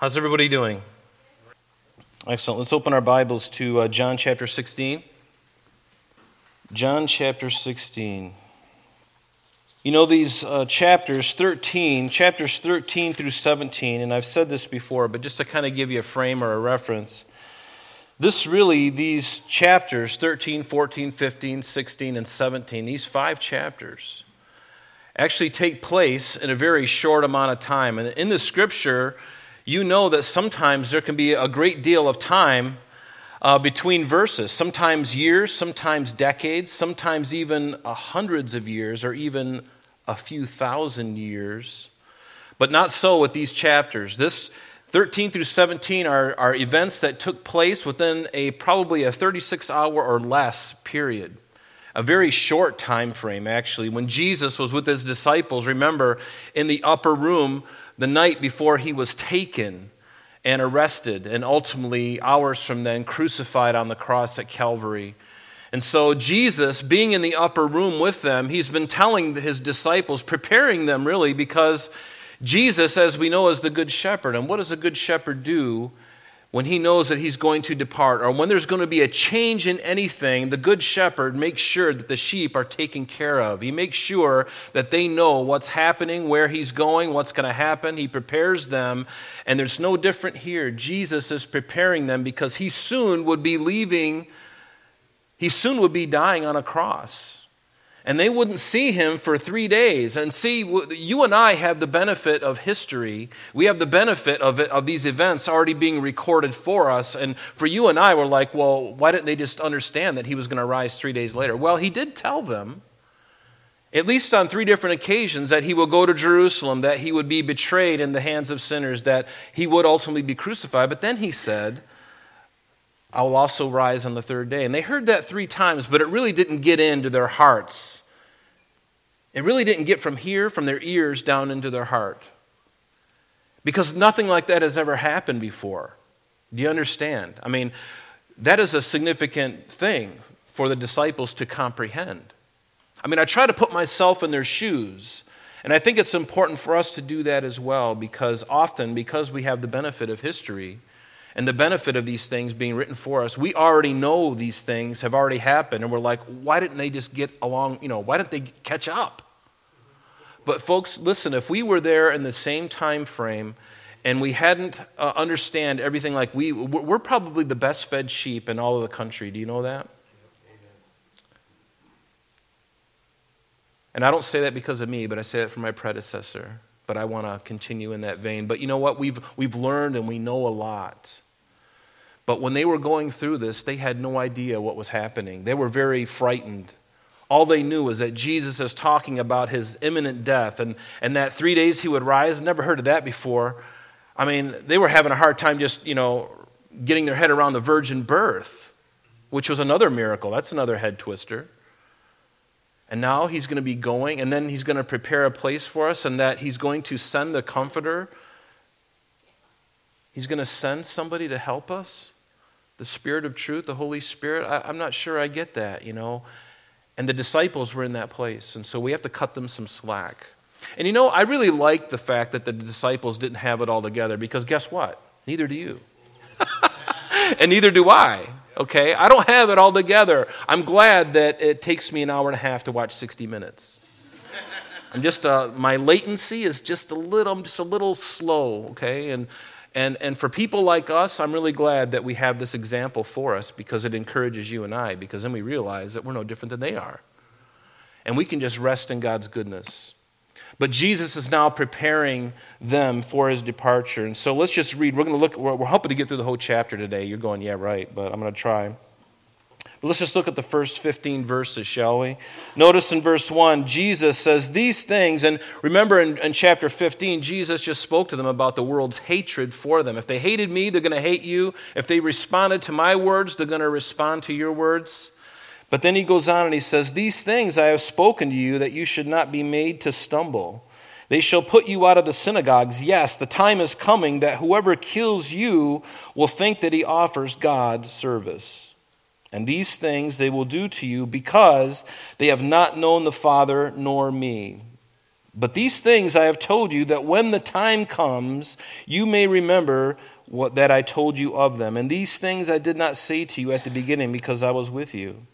How's everybody doing? Excellent. Let's open our Bibles to uh, John chapter 16. John chapter 16. You know, these uh, chapters 13, chapters 13 through 17, and I've said this before, but just to kind of give you a frame or a reference, this really, these chapters 13, 14, 15, 16, and 17, these five chapters actually take place in a very short amount of time. And in the scripture, you know that sometimes there can be a great deal of time uh, between verses, sometimes years, sometimes decades, sometimes even hundreds of years, or even a few thousand years. But not so with these chapters. This 13 through 17 are, are events that took place within a probably a 36 hour or less period. A very short time frame, actually. When Jesus was with his disciples, remember, in the upper room the night before he was taken and arrested, and ultimately, hours from then, crucified on the cross at Calvary. And so, Jesus, being in the upper room with them, he's been telling his disciples, preparing them really, because Jesus, as we know, is the good shepherd. And what does a good shepherd do when he knows that he's going to depart, or when there's going to be a change in anything, the good shepherd makes sure that the sheep are taken care of. He makes sure that they know what's happening, where he's going, what's going to happen. He prepares them, and there's no different here. Jesus is preparing them because he soon would be leaving, he soon would be dying on a cross and they wouldn't see him for three days. And see, you and I have the benefit of history. We have the benefit of, it, of these events already being recorded for us. And for you and I, we're like, well, why didn't they just understand that he was going to rise three days later? Well, he did tell them, at least on three different occasions, that he will go to Jerusalem, that he would be betrayed in the hands of sinners, that he would ultimately be crucified. But then he said, I will also rise on the third day. And they heard that three times, but it really didn't get into their hearts. It really didn't get from here, from their ears, down into their heart. Because nothing like that has ever happened before. Do you understand? I mean, that is a significant thing for the disciples to comprehend. I mean, I try to put myself in their shoes. And I think it's important for us to do that as well because often, because we have the benefit of history, and the benefit of these things being written for us. We already know these things have already happened, and we're like, why didn't they just get along? You know, why didn't they catch up? But, folks, listen, if we were there in the same time frame and we hadn't uh, understand everything like we, we're probably the best fed sheep in all of the country. Do you know that? And I don't say that because of me, but I say it for my predecessor. But I want to continue in that vein. But you know what? We've, we've learned and we know a lot. But when they were going through this, they had no idea what was happening. They were very frightened. All they knew was that Jesus is talking about his imminent death and, and that three days he would rise. Never heard of that before. I mean, they were having a hard time just, you know, getting their head around the virgin birth, which was another miracle. That's another head twister. And now he's going to be going, and then he's going to prepare a place for us, and that he's going to send the comforter. He's going to send somebody to help us the Spirit of truth, the Holy Spirit. I, am not sure I get that, you know. And the disciples were in that place, and so we have to cut them some slack. And you know, I really like the fact that the disciples didn't have it all together because guess what? Neither do you. and neither do I. Okay? I don't have it all together. I'm glad that it takes me an hour and a half to watch 60 minutes. I'm just uh, my latency is just a little I'm just a little slow, okay? And and, and for people like us, I'm really glad that we have this example for us because it encourages you and I, because then we realize that we're no different than they are. And we can just rest in God's goodness. But Jesus is now preparing them for his departure. And so let's just read. We're going to look, we're, we're hoping to get through the whole chapter today. You're going, yeah, right, but I'm going to try. But let's just look at the first 15 verses, shall we? Notice in verse 1, Jesus says these things, and remember in, in, chapter 15, Jesus just spoke to them about the world's hatred for them. If they hated me, they're going to hate you. If they responded to my words, they're going to respond to your words. But then he goes on and he says, These things I have spoken to you that you should not be made to stumble. They shall put you out of the synagogues. Yes, the time is coming that whoever kills you will think that he offers God service. And these things they will do to you because they have not known the Father nor me. But these things I have told you that when the time comes, you may remember what, that I told you of them. And these things I did not say to you at the beginning because I was with you.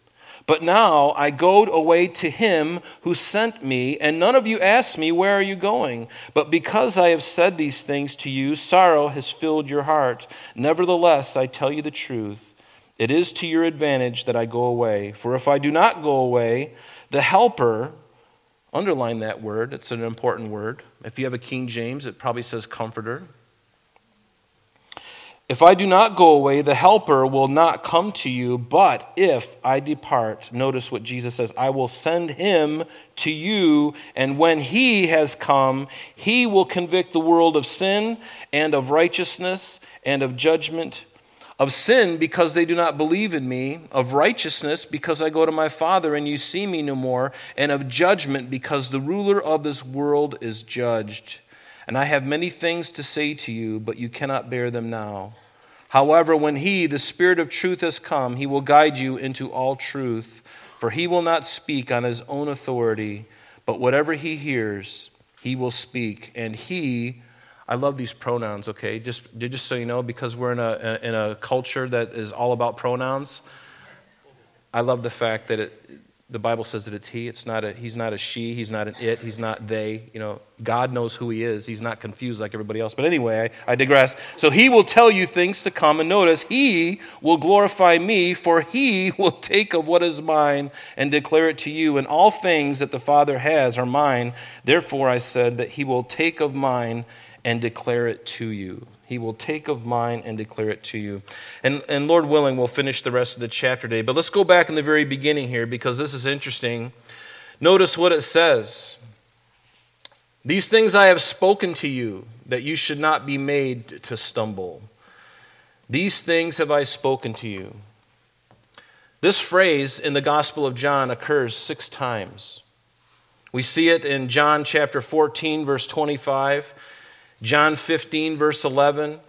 But now I go away to him who sent me, and none of you ask me, Where are you going? But because I have said these things to you, sorrow has filled your heart. Nevertheless, I tell you the truth. It is to your advantage that I go away. For if I do not go away, the Helper, underline that word, it's an important word. If you have a King James, it probably says comforter. If I do not go away, the Helper will not come to you, but if I depart, notice what Jesus says I will send him to you, and when he has come, he will convict the world of sin and of righteousness and of judgment. Of sin, because they do not believe in me, of righteousness, because I go to my Father and you see me no more, and of judgment, because the ruler of this world is judged. And I have many things to say to you, but you cannot bear them now. However, when He, the Spirit of truth, has come, He will guide you into all truth. For He will not speak on His own authority, but whatever He hears, He will speak. And He, I love these pronouns, okay? Just, just so you know, because we're in a, in a culture that is all about pronouns, I love the fact that it, the Bible says that it's he. It's not a, he's not a she. He's not an it. He's not they. You know, God knows who he is. He's not confused like everybody else. But anyway, I, I digress. So he will tell you things to come. And notice, he will glorify me, for he will take of what is mine and declare it to you. And all things that the Father has are mine. Therefore, I said that he will take of mine and declare it to you. He will take of mine and declare it to you. And, and Lord willing, we'll finish the rest of the chapter today. But let's go back in the very beginning here because this is interesting. Notice what it says These things I have spoken to you, that you should not be made to stumble. These things have I spoken to you. This phrase in the Gospel of John occurs six times. We see it in John chapter 14, verse 25. John 15, verse 11.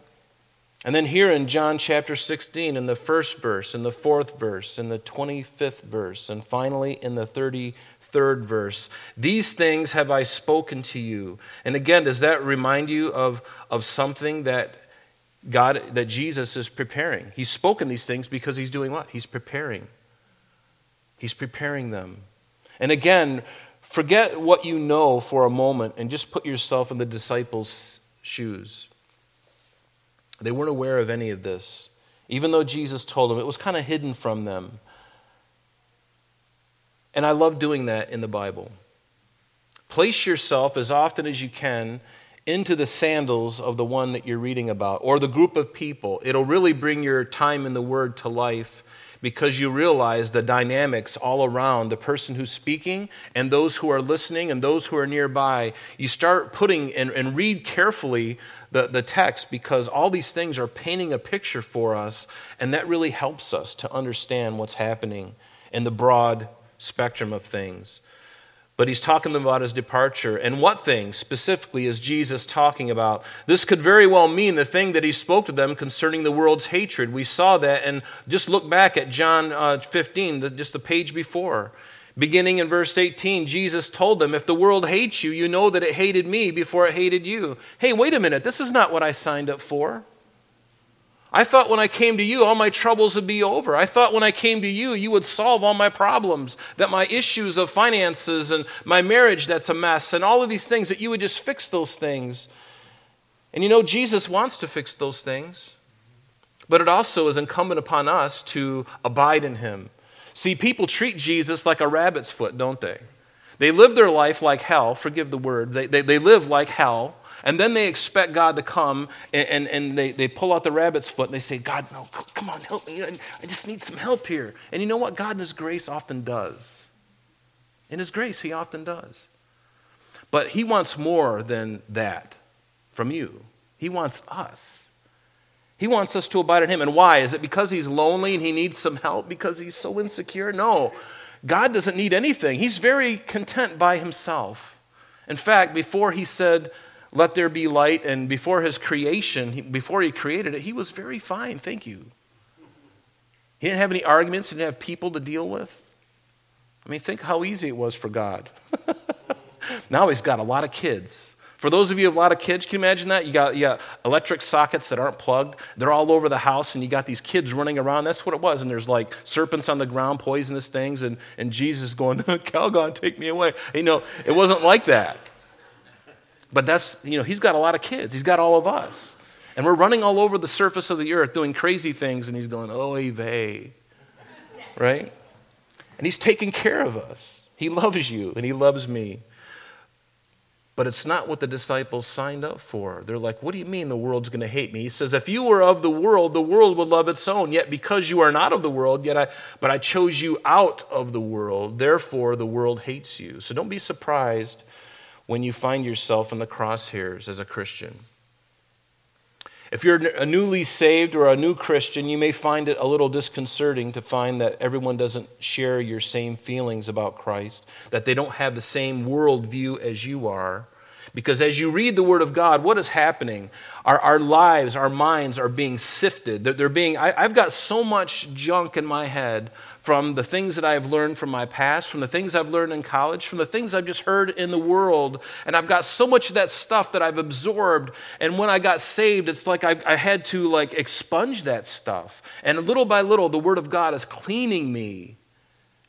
And then here in John chapter 16, in the first verse, in the fourth verse, in the 25th verse, and finally in the 33rd verse, these things have I spoken to you. And again, does that remind you of, of something that God, that Jesus is preparing? He's spoken these things because he's doing what? He's preparing. He's preparing them. And again, forget what you know for a moment and just put yourself in the disciples' shoes. They weren't aware of any of this. Even though Jesus told them, it was kind of hidden from them. And I love doing that in the Bible. Place yourself as often as you can into the sandals of the one that you're reading about or the group of people. It'll really bring your time in the Word to life because you realize the dynamics all around the person who's speaking and those who are listening and those who are nearby. You start putting and, and read carefully the, the text because all these things are painting a picture for us, and that really helps us to understand what's happening in the broad spectrum of things. But he's talking about his departure. And what thing specifically is Jesus talking about? This could very well mean the thing that he spoke to them concerning the world's hatred. We saw that, and just look back at John uh, 15, just the page before. Beginning in verse 18, Jesus told them, If the world hates you, you know that it hated me before it hated you. Hey, wait a minute, this is not what I signed up for. I thought when I came to you, all my troubles would be over. I thought when I came to you, you would solve all my problems, that my issues of finances and my marriage that's a mess, and all of these things, that you would just fix those things. And you know, Jesus wants to fix those things, but it also is incumbent upon us to abide in him. See, people treat Jesus like a rabbit's foot, don't they? They live their life like hell, forgive the word. They, they, they live like hell and then they expect God to come and, and, and, they, they pull out the rabbit's foot and they say, God, no, come on, help me. I just need some help here. And you know what? God in His grace often does. In His grace, He often does. But He wants more than that from you, He wants us. He wants us to abide in Him. And why? Is it because He's lonely and He needs some help because He's so insecure? No. God doesn't need anything. He's very content by Himself. In fact, before He said, let there be light. And before his creation, before he created it, he was very fine. Thank you. He didn't have any arguments, he didn't have people to deal with. I mean, think how easy it was for God. now he's got a lot of kids. For those of you who have a lot of kids, can you imagine that? You got, you got electric sockets that aren't plugged. They're all over the house, and you got these kids running around. That's what it was. And there's like serpents on the ground, poisonous things, and, and Jesus going, Calgon, take me away. You know, it wasn't like that. But that's, you know, he's got a lot of kids. He's got all of us. And we're running all over the surface of the earth doing crazy things, and he's going, oh, vey. Right? And he's taking care of us. He loves you, and he loves me. But it's not what the disciples signed up for. They're like, What do you mean the world's going to hate me? He says, If you were of the world, the world would love its own. Yet because you are not of the world, yet I, but I chose you out of the world, therefore the world hates you. So don't be surprised when you find yourself in the crosshairs as a Christian. If you're a newly saved or a new Christian, you may find it a little disconcerting to find that everyone doesn't share your same feelings about Christ, that they don't have the same worldview as you are. Because as you read the Word of God, what is happening? Our, our lives, our minds are being sifted. They're, they're being, I, I've got so much junk in my head from the things that I've learned from my past, from the things I've learned in college, from the things I've just heard in the world. And I've got so much of that stuff that I've absorbed. And when I got saved, it's like I, I had to like expunge that stuff. And little by little, the Word of God is cleaning me.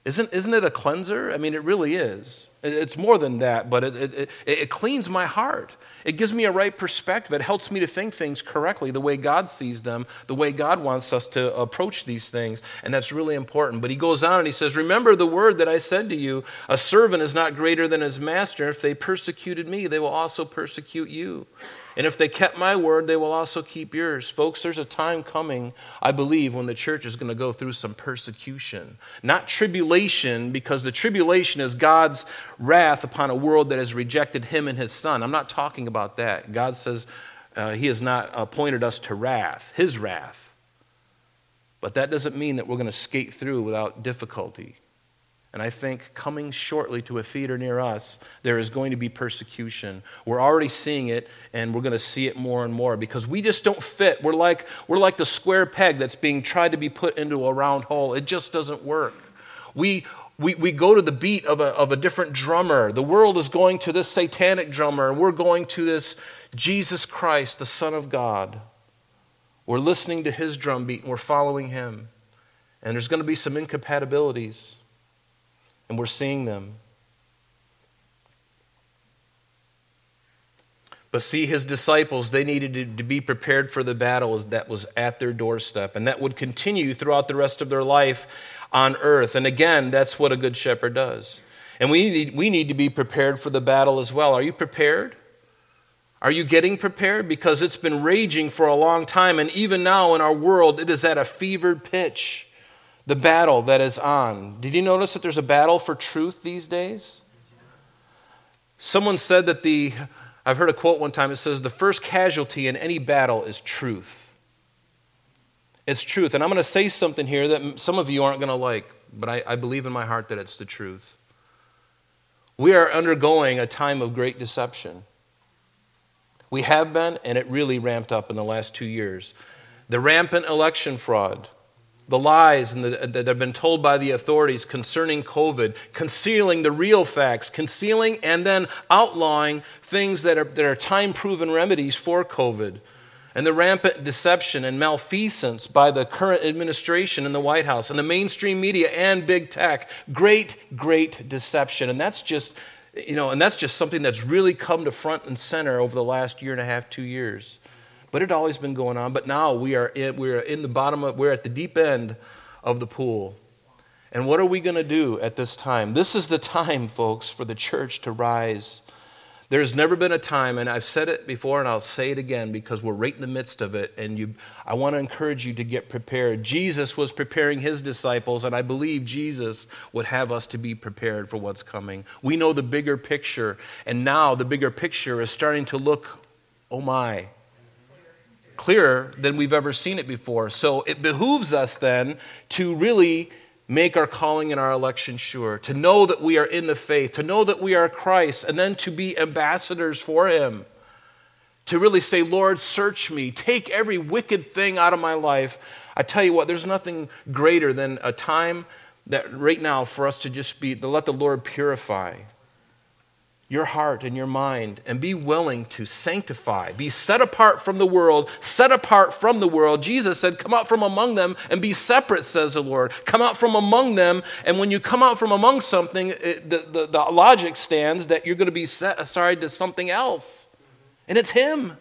Isn't, isn't it a cleanser? I mean, it really is. It's more than that, but it, it, it, cleans my heart. It gives me a right perspective. It helps me to think things correctly, the way God sees them, the way God wants us to approach these things. And that's really important. But he goes on and he says, Remember the word that I said to you a servant is not greater than his master. If they persecuted me, they will also persecute you. And if they kept my word, they will also keep yours. Folks, there's a time coming, I believe, when the church is going to go through some persecution. Not tribulation, because the tribulation is God's wrath upon a world that has rejected him and his son. I'm not talking about that. God says uh, he has not appointed us to wrath, his wrath. But that doesn't mean that we're going to skate through without difficulty. And I think coming shortly to a theater near us, there is going to be persecution. We're already seeing it, and we're going to see it more and more because we just don't fit. We're like, we're like the square peg that's being tried to be put into a round hole. It just doesn't work. We, we, we go to the beat of a, of a different drummer. The world is going to this satanic drummer, and we're going to this Jesus Christ, the Son of God. We're listening to his drumbeat and we're following him. And there's going to be some incompatibilities and we're seeing them. But see, his disciples, they needed to be prepared for the battle that was at their doorstep, and that would continue throughout the rest of their life on earth. And again, that's what a good shepherd does. And we need, we need to be prepared for the battle as well. Are you prepared? Are you getting prepared? Because it's been raging for a long time, and even now in our world, it is at a fevered pitch the battle that is on. Did you notice that there's a battle for truth these days? Someone said that the, I've heard a quote one time, it says, the first casualty in any battle is truth. It's truth. And I'm going to say something here that some of you aren't going to like, but I, I believe in my heart that it's the truth. We are undergoing a time of great deception. We have been, and it really ramped up in the last two years. The rampant election fraud, the lies the, uh, that have been told by the authorities concerning COVID, concealing the real facts, concealing and then outlawing things that are, that are time proven remedies for COVID, and the rampant deception and malfeasance by the current administration in the White House and the mainstream media and big tech. Great, great deception. And that's just, you know, and that's just something that's really come to front and center over the last year and a half, two years. But it always been going on. But now we are in, we are in the bottom of, we're at the deep end of the pool. And what are we going to do at this time? This is the time, folks, for the church to rise. There's never been a time, and I've said it before and I'll say it again because we're right in the midst of it. And you, I want to encourage you to get prepared. Jesus was preparing his disciples, and I believe Jesus would have us to be prepared for what's coming. We know the bigger picture, and now the bigger picture is starting to look, oh my, clearer than we've ever seen it before. So it behooves us then to really make our calling and our election sure, to know that we are in the faith, to know that we are Christ, and then to be ambassadors for Him. To really say, Lord, search me, take every wicked thing out of my life. I tell you what, there's nothing greater than a time that right now for us to just be, to let the Lord purify your heart and your mind and be willing to sanctify, be set apart from the world, set apart from the world. Jesus said, Come out from among them and be separate, says the Lord. Come out from among them, and when you come out from among something, it, the, the, the logic stands that you're going to be set aside to something else. And it's Him.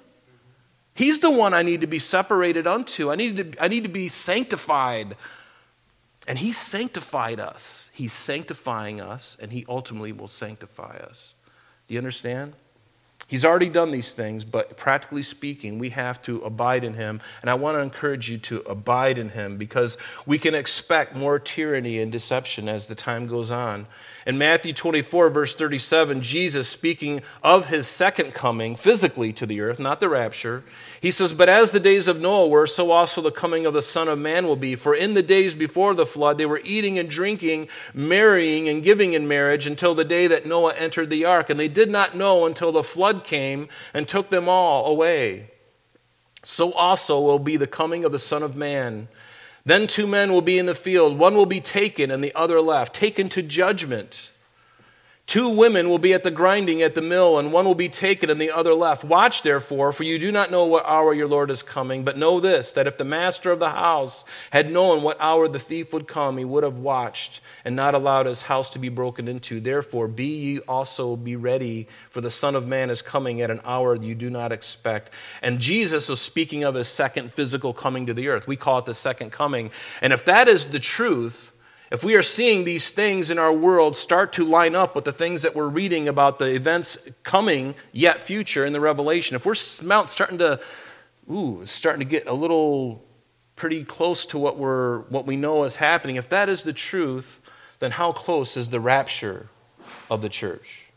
He's the one I need to be separated unto. I need to, I need to be sanctified. And He sanctified us. He's sanctifying us, and He ultimately will sanctify us. Do you understand? He's already done these things, but practically speaking, we have to abide in him. And I want to encourage you to abide in him because we can expect more tyranny and deception as the time goes on. In Matthew 24, verse 37, Jesus, speaking of his second coming physically to the earth, not the rapture, he says, But as the days of Noah were, so also the coming of the Son of Man will be. For in the days before the flood, they were eating and drinking, marrying and giving in marriage until the day that Noah entered the ark. And they did not know until the flood came and took them all away. So also will be the coming of the Son of Man. Then two men will be in the field, one will be taken and the other left, taken to judgment. Two women will be at the grinding at the mill, and one will be taken and the other left. Watch, therefore, for you do not know what hour your Lord is coming. But know this that if the master of the house had known what hour the thief would come, he would have watched and not allowed his house to be broken into. Therefore, be ye also be ready, for the Son of Man is coming at an hour you do not expect. And Jesus was speaking of his second physical coming to the earth. We call it the second coming. And if that is the truth, if we are seeing these things in our world start to line up with the things that we're reading about the events coming yet future in the Revelation, if we're starting to, ooh, starting to get a little pretty close to what we're what we know is happening, if that is the truth, then how close is the rapture of the church?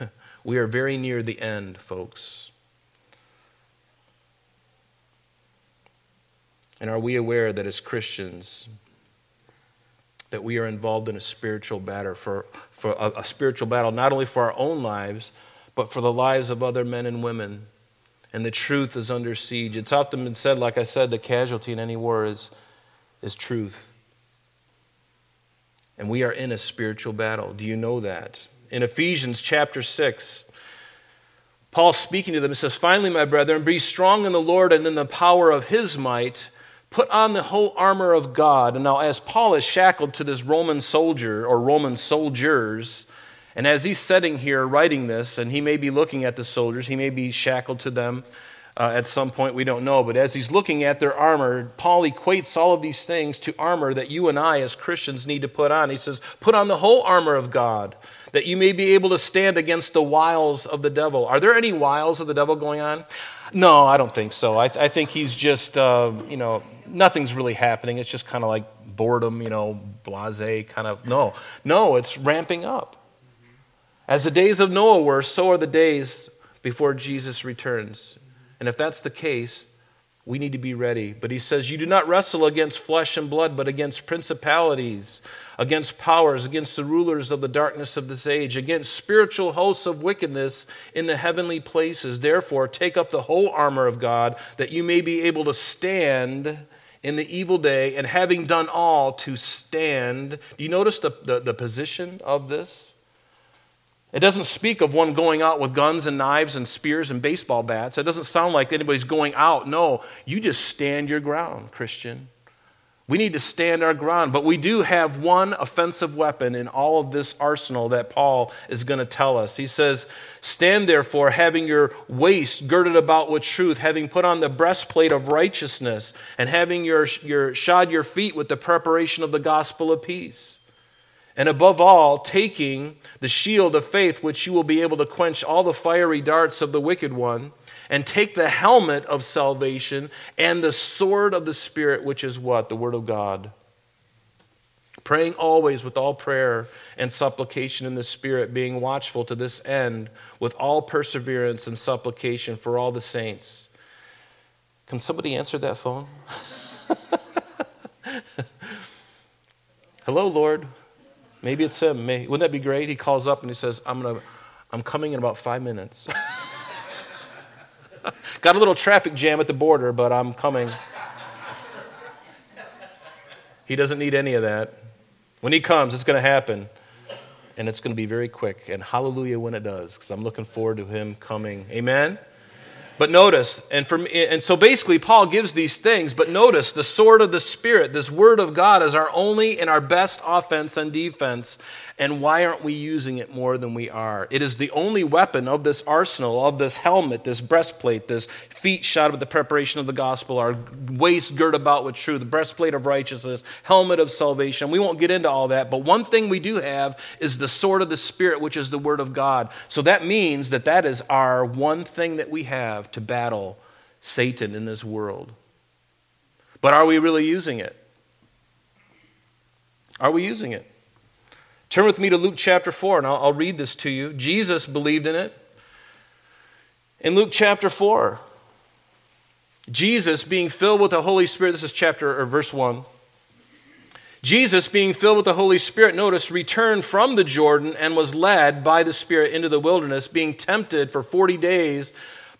we are very near the end, folks. And are we aware that as Christians, that we are involved in a spiritual battle for, for a, a spiritual battle not only for our own lives, but for the lives of other men and women. And the truth is under siege. It's often been said, like I said, the casualty in any war is, is truth. And we are in a spiritual battle. Do you know that? In Ephesians chapter 6, Paul speaking to them, he says, Finally, my brethren, be strong in the Lord and in the power of his might. Put on the whole armor of God. And now, as Paul is shackled to this Roman soldier or Roman soldiers, and as he's sitting here writing this, and he may be looking at the soldiers, he may be shackled to them uh, at some point, we don't know. But as he's looking at their armor, Paul equates all of these things to armor that you and I as Christians need to put on. He says, Put on the whole armor of God that you may be able to stand against the wiles of the devil. Are there any wiles of the devil going on? No, I don't think so. I, th- I think he's just, uh, you know, nothing's really happening. It's just kind of like boredom, you know, blase kind of. No, no, it's ramping up. As the days of Noah were, so are the days before Jesus returns. And if that's the case, we need to be ready. But he says, You do not wrestle against flesh and blood, but against principalities, against powers, against the rulers of the darkness of this age, against spiritual hosts of wickedness in the heavenly places. Therefore, take up the whole armor of God, that you may be able to stand in the evil day, and having done all, to stand. Do you notice the, the, the position of this? It doesn't speak of one going out with guns and knives and spears and baseball bats. It doesn't sound like anybody's going out. No, you just stand your ground, Christian. We need to stand our ground, but we do have one offensive weapon in all of this arsenal that Paul is going to tell us. He says, Stand therefore, having your waist girded about with truth, having put on the breastplate of righteousness, and having your, your, shod your feet with the preparation of the gospel of peace. And above all, taking the shield of faith, which you will be able to quench all the fiery darts of the wicked one, and take the helmet of salvation and the sword of the Spirit, which is what? The Word of God. Praying always with all prayer and supplication in the Spirit, being watchful to this end with all perseverance and supplication for all the saints. Can somebody answer that phone? Hello, Lord. Maybe it's him. Wouldn't that be great? He calls up and he says, I'm, gonna, I'm coming in about five minutes. Got a little traffic jam at the border, but I'm coming. He doesn't need any of that. When he comes, it's going to happen. and it's going to be very quick. And hallelujah when it does, because I'm looking forward to him coming. Amen? But notice, and, me, and so basically, Paul gives these things, but notice the sword of the Spirit, this word of God, is our only and our best offense and defense. And why aren't we using it more than we are? It is the only weapon of this arsenal, of this helmet, this breastplate, this feet shod with the preparation of the gospel, our waist girt about with truth, the breastplate of righteousness, helmet of salvation. We won't get into all that, but one thing we do have is the sword of the Spirit, which is the word of God. So that means that that is our one thing that we have to battle Satan in this world. But are we really using it? Are we using it? Turn with me to Luke chapter 4, and I'll, I'll read this to you. Jesus believed in it. In Luke chapter 4, Jesus being filled with the Holy Spirit, this is chapter or verse 1. Jesus, being filled with the Holy Spirit, notice, returned from the Jordan and was led by the Spirit into the wilderness, being tempted for 40 days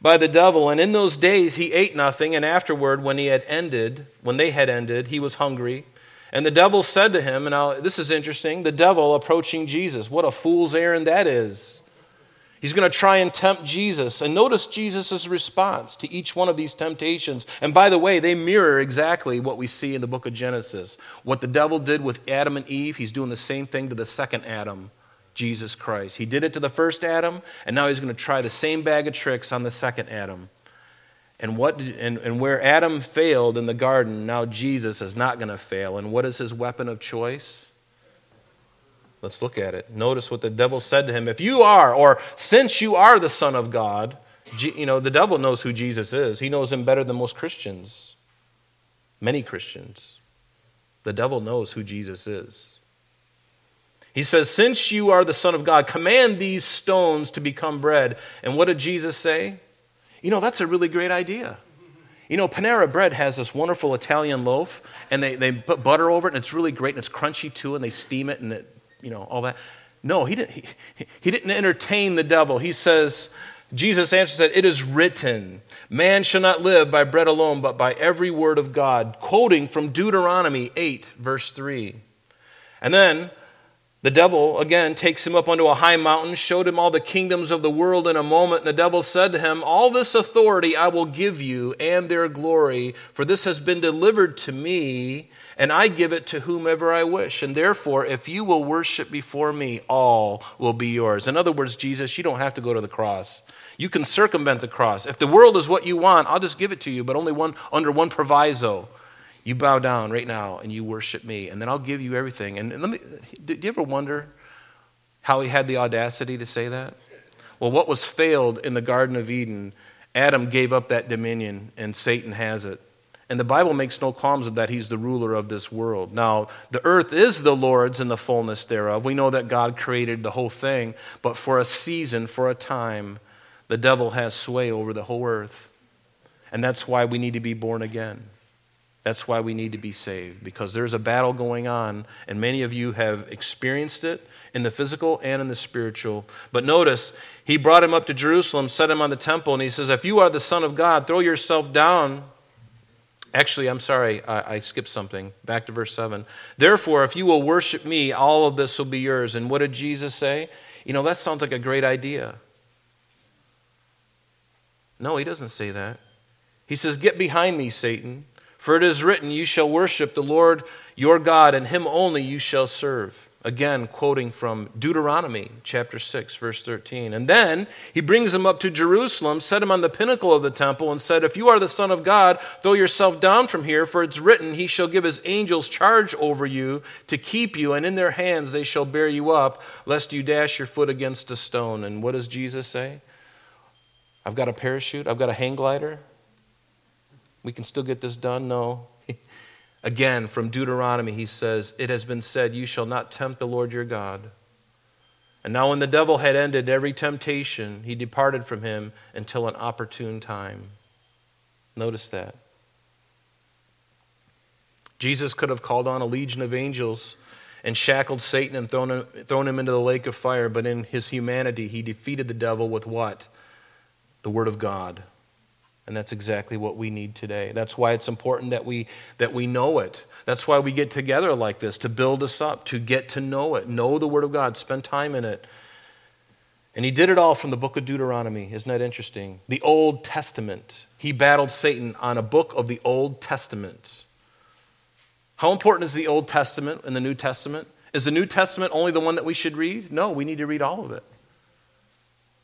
by the devil. And in those days he ate nothing, and afterward, when he had ended, when they had ended, he was hungry. And the devil said to him, and now this is interesting the devil approaching Jesus. What a fool's errand that is. He's going to try and tempt Jesus. And notice Jesus' response to each one of these temptations. And by the way, they mirror exactly what we see in the book of Genesis. What the devil did with Adam and Eve, he's doing the same thing to the second Adam, Jesus Christ. He did it to the first Adam, and now he's going to try the same bag of tricks on the second Adam. And, what and, and where Adam failed in the garden, now Jesus is not going to fail. And what is his weapon of choice? Let's look at it. Notice what the devil said to him. If you are, or since you are the Son of God, you know, the devil knows who Jesus is. He knows him better than most Christians, many Christians. The devil knows who Jesus is. He says, Since you are the Son of God, command these stones to become bread. And what did Jesus say? You know, that's a really great idea. You know, Panera Bread has this wonderful Italian loaf, and they, they put butter over it, and it's really great, and it's crunchy too, and they steam it, and it, you know, all that. No, he didn't, he, he didn't entertain the devil. He says, Jesus answered, said, It is written, man shall not live by bread alone, but by every word of God, quoting from Deuteronomy 8, verse 3. And then the devil, again, takes him up onto a high mountain, showed him all the kingdoms of the world in a moment. And the devil said to him, All this authority I will give you and their glory, for this has been delivered to me, and I give it to whomever I wish. And therefore, if you will worship before me, all will be yours. In other words, Jesus, you don't have to go to the cross. You can circumvent the cross. If the world is what you want, I'll just give it to you, but only one under one proviso. You bow down right now and you worship me, and then I'll give you everything. And let me, do you ever wonder how he had the audacity to say that? Well, what was failed in the Garden of Eden, Adam gave up that dominion, and Satan has it. And the Bible makes no qualms of that. He's the ruler of this world. Now, the earth is the Lord's and the fullness thereof. We know that God created the whole thing, but for a season, for a time, the devil has sway over the whole earth. And that's why we need to be born again. That's why we need to be saved, because there's a battle going on, and many of you have experienced it in the physical and in the spiritual. But notice, he brought him up to Jerusalem, set him on the temple, and he says, If you are the Son of God, throw yourself down. Actually, I'm sorry, I, I skipped something. Back to verse 7. Therefore, if you will worship me, all of this will be yours. And what did Jesus say? You know, that sounds like a great idea. No, he doesn't say that. He says, Get behind me, Satan. For it is written, You shall worship the Lord your God, and him only you shall serve. Again, quoting from Deuteronomy chapter 6, verse 13. And then he brings him up to Jerusalem, set him on the pinnacle of the temple, and said, If you are the Son of God, throw yourself down from here, for it's written, He shall give His angels charge over you to keep you, and in their hands they shall bear you up, lest you dash your foot against a stone. And what does Jesus say? I've got a parachute, I've got a hang glider, we can still get this done? No. Again, from Deuteronomy, he says, It has been said, You shall not tempt the Lord your God. And now, when the devil had ended every temptation, he departed from him until an opportune time. Notice that. Jesus could have called on a legion of angels and shackled Satan and thrown him, thrown him into the lake of fire, but in his humanity, he defeated the devil with what? The Word of God. And that's exactly what we need today. That's why it's important that we, that we know it. That's why we get together like this, to build us up, to get to know it, know the Word of God, spend time in it. And he did it all from the book of Deuteronomy. Isn't that interesting? The Old Testament. He battled Satan on a book of the Old Testament. How important is the Old Testament and the New Testament? Is the New Testament only the one that we should read? No, we need to read all of it.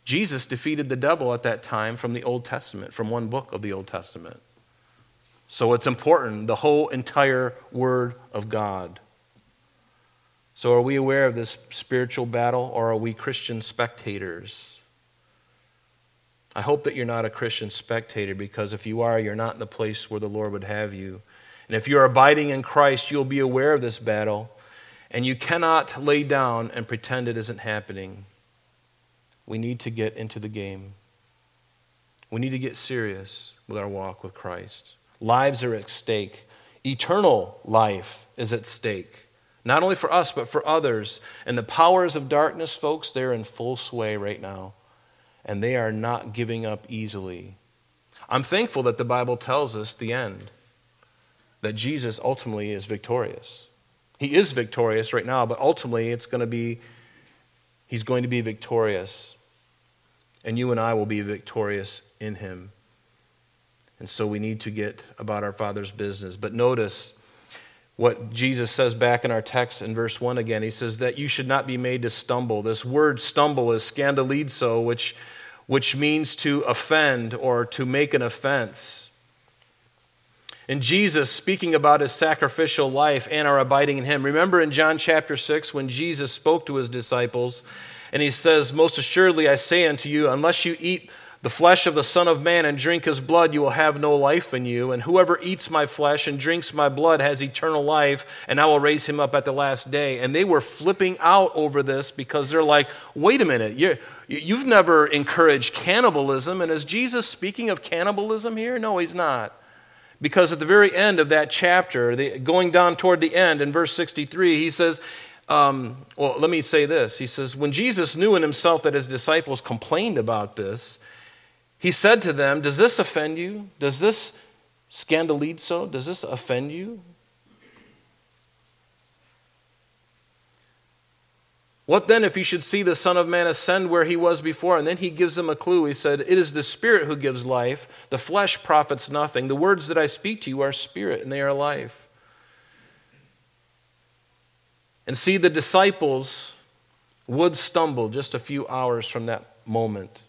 Jesus defeated the devil at that time from the Old Testament, from one book of the Old Testament. So it's important, the whole entire Word of God. So, are we aware of this spiritual battle or are we Christian spectators? I hope that you're not a Christian spectator because if you are, you're not in the place where the Lord would have you. And if you're abiding in Christ, you'll be aware of this battle and you cannot lay down and pretend it isn't happening. We need to get into the game. We need to get serious with our walk with Christ. Lives are at stake, eternal life is at stake. Not only for us, but for others. And the powers of darkness, folks, they're in full sway right now. And they are not giving up easily. I'm thankful that the Bible tells us the end, that Jesus ultimately is victorious. He is victorious right now, but ultimately it's going to be, he's going to be victorious. And you and I will be victorious in him. And so we need to get about our Father's business. But notice, what Jesus says back in our text in verse 1 again. He says that you should not be made to stumble. This word stumble is scandalizo, which, which means to offend or to make an offense. And Jesus, speaking about his sacrificial life and our abiding in him, remember in John chapter 6 when Jesus spoke to his disciples, and he says, Most assuredly I say unto you, unless you eat the flesh of the Son of Man and drink his blood, you will have no life in you. And whoever eats my flesh and drinks my blood has eternal life, and I will raise him up at the last day. And they were flipping out over this because they're like, wait a minute, you you've never encouraged cannibalism. And is Jesus speaking of cannibalism here? No, he's not. Because at the very end of that chapter, going down toward the end in verse 63, he says, um, well, let me say this. He says, When Jesus knew in himself that his disciples complained about this, he said to them, Does this offend you? Does this scandalize scandalizo? Does this offend you? What then if you should see the Son of Man ascend where he was before? And then he gives them a clue. He said, It is the Spirit who gives life. The flesh profits nothing. The words that I speak to you are spirit and they are life. And see, the disciples would stumble just a few hours from that moment.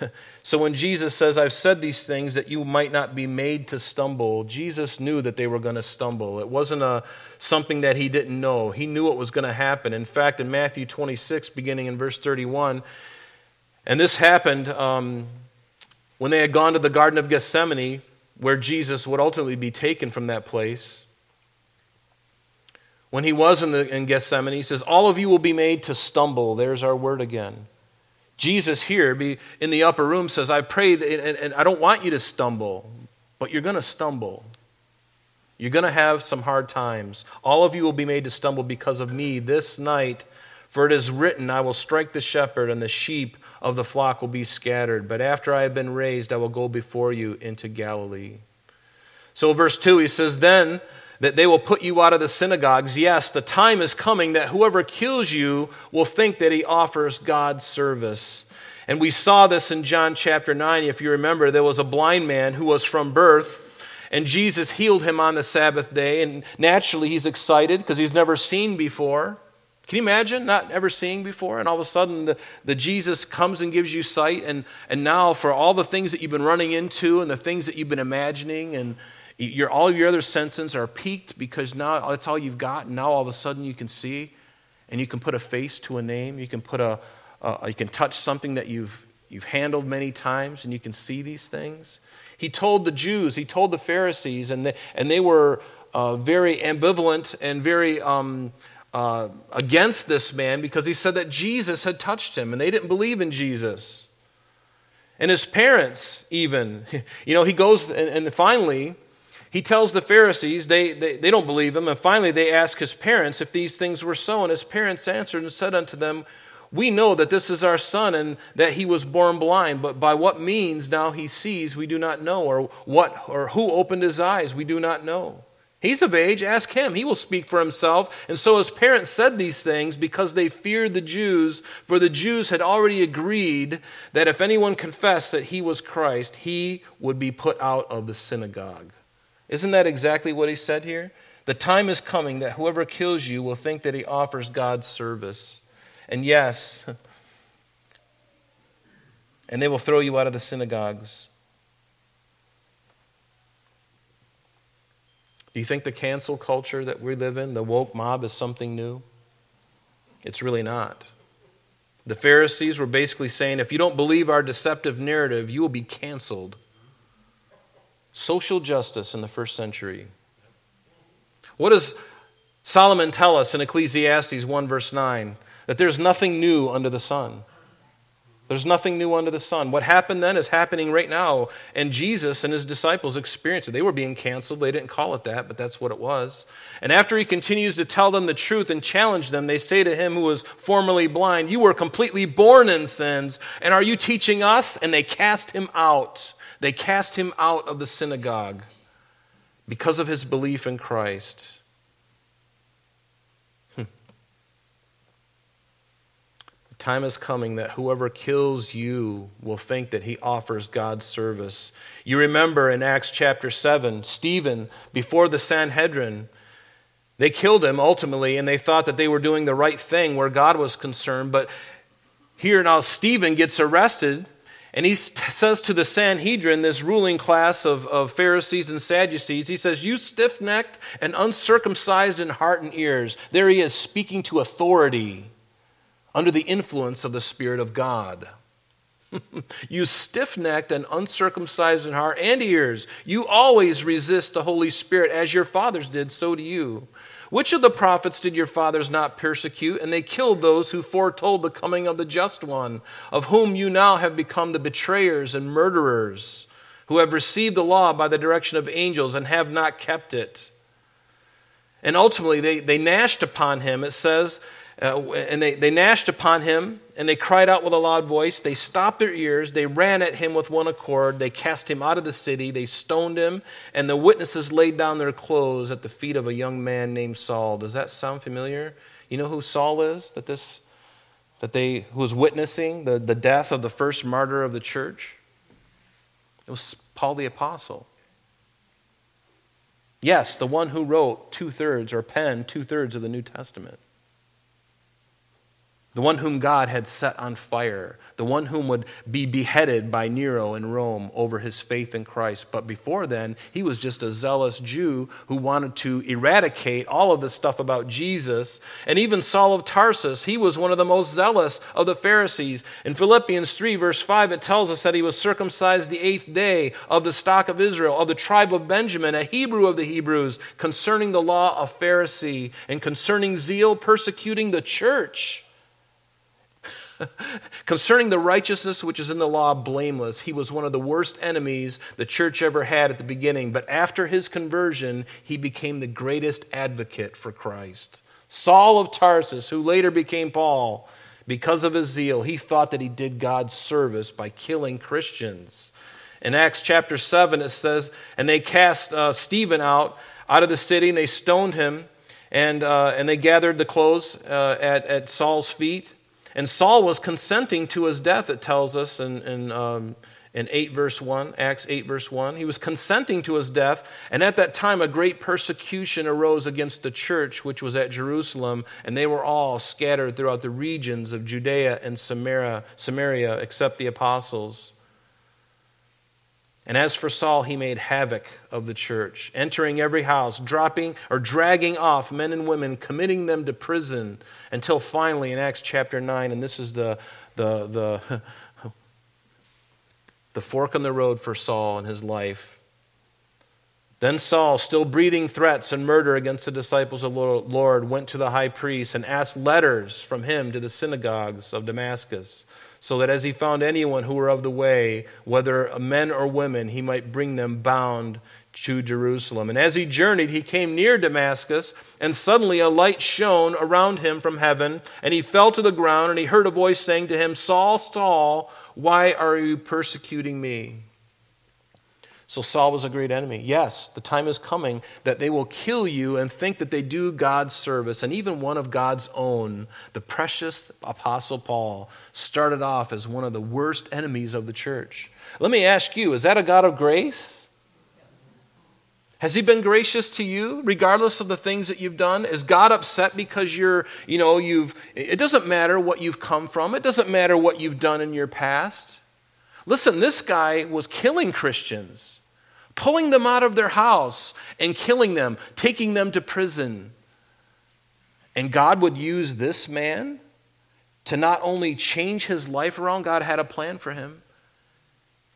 so when Jesus says, I've said these things that you might not be made to stumble, Jesus knew that they were going to stumble. It wasn't a, something that he didn't know. He knew what was going to happen. In fact, in Matthew 26, beginning in verse 31, and this happened um, when they had gone to the Garden of Gethsemane, where Jesus would ultimately be taken from that place. When he was in, the, in Gethsemane, he says, All of you will be made to stumble. There's our word again. Jesus here be in the upper room says, I prayed and, and I don't want you to stumble, but you're going to stumble. You're going to have some hard times. All of you will be made to stumble because of me this night. For it is written, I will strike the shepherd, and the sheep of the flock will be scattered. But after I have been raised, I will go before you into Galilee. So, verse 2, he says, Then that they will put you out of the synagogues. Yes, the time is coming that whoever kills you will think that he offers God service. And we saw this in John chapter 9. If you remember, there was a blind man who was from birth, and Jesus healed him on the Sabbath day. And naturally, he's excited because he's never seen before. Can you imagine not ever seeing before? And all of a sudden, the, the Jesus comes and gives you sight. And, and now, for all the things that you've been running into and the things that you've been imagining and, your, all your other senses are peaked because now that's all you've got. And now all of a sudden you can see and you can put a face to a name. You can, put a, you can touch something that you've, you've handled many times and you can see these things. He told the Jews, he told the Pharisees, and they, and they were uh, very ambivalent and very um, uh, against this man because he said that Jesus had touched him and they didn't believe in Jesus. And his parents, even, you know, he goes and, and finally, he tells the Pharisees, they, they, they don't believe him, and finally they ask his parents if these things were so. And his parents answered and said unto them, we know that this is our son and that he was born blind, but by what means now he sees, we do not know, or what or who opened his eyes, we do not know. He's of age, ask him. He will speak for himself. And so his parents said these things because they feared the Jews, for the Jews had already agreed that if anyone confessed that he was Christ, he would be put out of the synagogue. Isn't that exactly what he said here? The time is coming that whoever kills you will think that he offers God service. And yes, and they will throw you out of the synagogues. Do you think the cancel culture that we live in, the woke mob, is something new? It's really not. The Pharisees were basically saying if you don't believe our deceptive narrative, you will be canceled. Social justice in the first century. What does Solomon tell us in Ecclesiastes 1, verse 9? That there's nothing new under the sun. There's nothing new under the sun. What happened then is happening right now. And Jesus and his disciples experienced it. They were being canceled. They didn't call it that, but that's what it was. And after he continues to tell them the truth and challenge them, they say to him who was formerly blind, You were completely born in sins, and are you teaching us? And they cast him out. They cast him out of the synagogue because of his belief in Christ. Hmm. The time is coming that whoever kills you will think that he offers God's service. You remember in Acts chapter 7, Stephen, before the Sanhedrin, they killed him ultimately, and they thought that they were doing the right thing where God was concerned. But here now, Stephen gets arrested, and he says to the Sanhedrin, this ruling class of, of Pharisees and Sadducees, he says, You stiff necked and uncircumcised in heart and ears. There he is speaking to authority under the influence of the Spirit of God. you stiff necked and uncircumcised in heart and ears, you always resist the Holy Spirit as your fathers did, so do you. Which of the prophets did your fathers not persecute? And they killed those who foretold the coming of the just one, of whom you now have become the betrayers and murderers, who have received the law by the direction of angels and have not kept it. And ultimately, they, they gnashed upon him, it says, uh, and they, they gnashed upon him, and they cried out with a loud voice. They stopped their ears. They ran at him with one accord. They cast him out of the city. They stoned him, and the witnesses laid down their clothes at the feet of a young man named Saul. Does that sound familiar? You know who Saul is? That this that they who was witnessing the, the death of the first martyr of the church? It was Paul the Apostle. Yes, the one who wrote two thirds or penned two thirds of the New Testament the one whom God had set on fire, the one whom would be beheaded by Nero in Rome over his faith in Christ. But before then, he was just a zealous Jew who wanted to eradicate all of the stuff about Jesus. And even Saul of Tarsus, he was one of the most zealous of the Pharisees. In Philippians 3, verse 5, it tells us that he was circumcised the eighth day of the stock of Israel, of the tribe of Benjamin, a Hebrew of the Hebrews, concerning the law of Pharisee, and concerning zeal, persecuting the church. Concerning the righteousness which is in the law, blameless. He was one of the worst enemies the church ever had at the beginning, but after his conversion, he became the greatest advocate for Christ. Saul of Tarsus, who later became Paul, because of his zeal, he thought that he did God's service by killing Christians. In Acts chapter 7, it says, And they cast uh, Stephen out, out of the city, and they stoned him, and, uh, and they gathered the clothes uh, at, at Saul's feet. And Saul was consenting to his death, it tells us in, in, um, in 8 verse 1, Acts 8 verse 1. He was consenting to his death, and at that time a great persecution arose against the church which was at Jerusalem, and they were all scattered throughout the regions of Judea and Samaria, Samaria except the apostles. And as for Saul, he made havoc of the church, entering every house, dropping or dragging off men and women, committing them to prison, until finally in Acts chapter 9, and this is the, the, the, the fork in the road for Saul in his life. Then Saul, still breathing threats and murder against the disciples of the Lord, went to the high priest and asked letters from him to the synagogues of Damascus, so that as he found anyone who were of the way, whether men or women, he might bring them bound to Jerusalem. And as he journeyed, he came near Damascus, and suddenly a light shone around him from heaven, and he fell to the ground, and he heard a voice saying to him, Saul, Saul, why are you persecuting me? So Saul was a great enemy. Yes, the time is coming that they will kill you and think that they do God's service. And even one of God's own, the precious Apostle Paul, started off as one of the worst enemies of the church. Let me ask you is that a God of grace? Has he been gracious to you regardless of the things that you've done? Is God upset because you're, you know, you've, it doesn't matter what you've come from, it doesn't matter what you've done in your past. Listen, this guy was killing Christians pulling them out of their house and killing them, taking them to prison. And God would use this man to not only change his life around, God had a plan for him.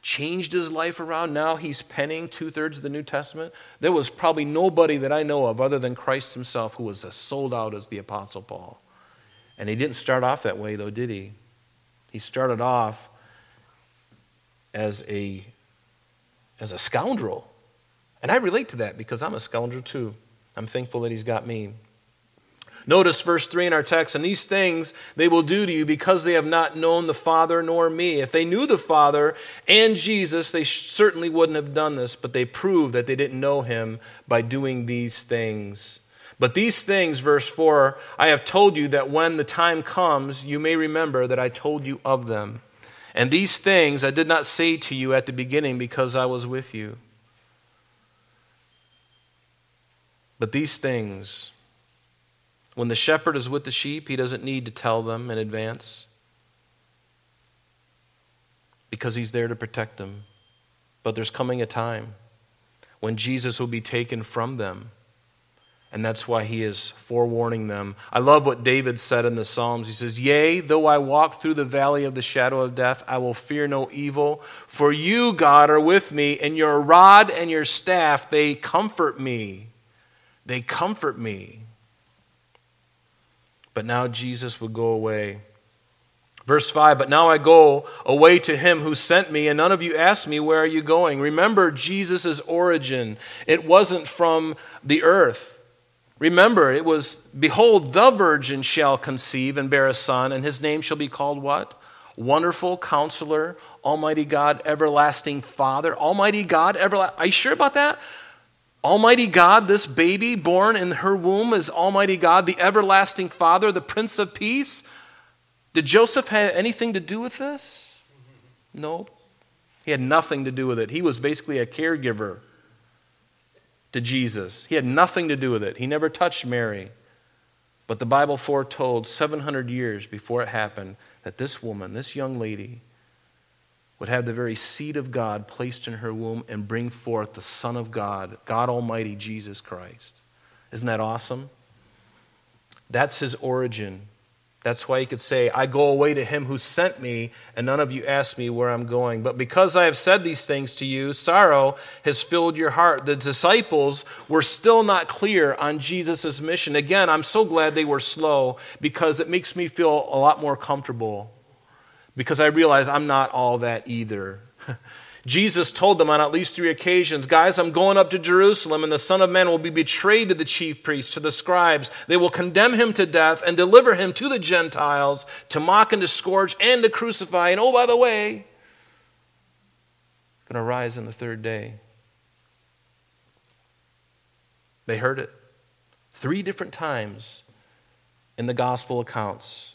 Changed his life around. Now he's penning two thirds of the New Testament. There was probably nobody that I know of other than Christ himself who was as sold out as the Apostle Paul. And he didn't start off that way, though, did he? He started off as a as a scoundrel. And I relate to that because I'm a scoundrel too. I'm thankful that he's got me. Notice verse 3 in our text, and these things they will do to you because they have not known the Father nor me. If they knew the Father and Jesus, they certainly wouldn't have done this, but they prove that they didn't know him by doing these things. But these things, verse 4, I have told you that when the time comes, you may remember that I told you of them. And these things I did not say to you at the beginning because I was with you. But these things, when the shepherd is with the sheep, he doesn't need to tell them in advance because he's there to protect them. But there's coming a time when Jesus will be taken from them and that's why he is forewarning them. I love what David said in the Psalms. He says, Yea, though I walk through the valley of the shadow of death, I will fear no evil. For you, God, are with me, and your rod and your staff, they comfort me. They comfort me. But now Jesus would go away. Verse 5 But now I go away to him who sent me, and none of you ask me, Where are you going? Remember Jesus' origin. It wasn't from the earth. Remember, it was, Behold, the virgin shall conceive and bear a son, and his name shall be called what? Wonderful Counselor, Almighty God, Everlasting Father. Almighty God, everlasting. Are you sure about that? Almighty God, this baby born in her womb is Almighty God, the Everlasting Father, the Prince of Peace. Did Joseph have anything to do with this? No. He had nothing to do with it. He was basically a caregiver to Jesus. He had nothing to do with it. He never touched Mary. But the Bible foretold 700 years before it happened that this woman, this young lady, would have the very seed of God placed in her womb and bring forth the Son of God, God Almighty, Jesus Christ. Isn't that awesome? That's his origin. That's why he could say, I go away to him who sent me, and none of you ask me where I'm going. But because I have said these things to you, sorrow has filled your heart. The disciples were still not clear on Jesus' mission. Again, I'm so glad they were slow because it makes me feel a lot more comfortable because I realize I'm not all that either. Jesus told them on at least three occasions, Guys, I'm going up to Jerusalem, and the Son of Man will be betrayed to the chief priests, to the scribes. They will condemn him to death and deliver him to the Gentiles to mock and to scourge and to crucify. And oh, by the way, going to rise on the third day. They heard it three different times in the gospel accounts.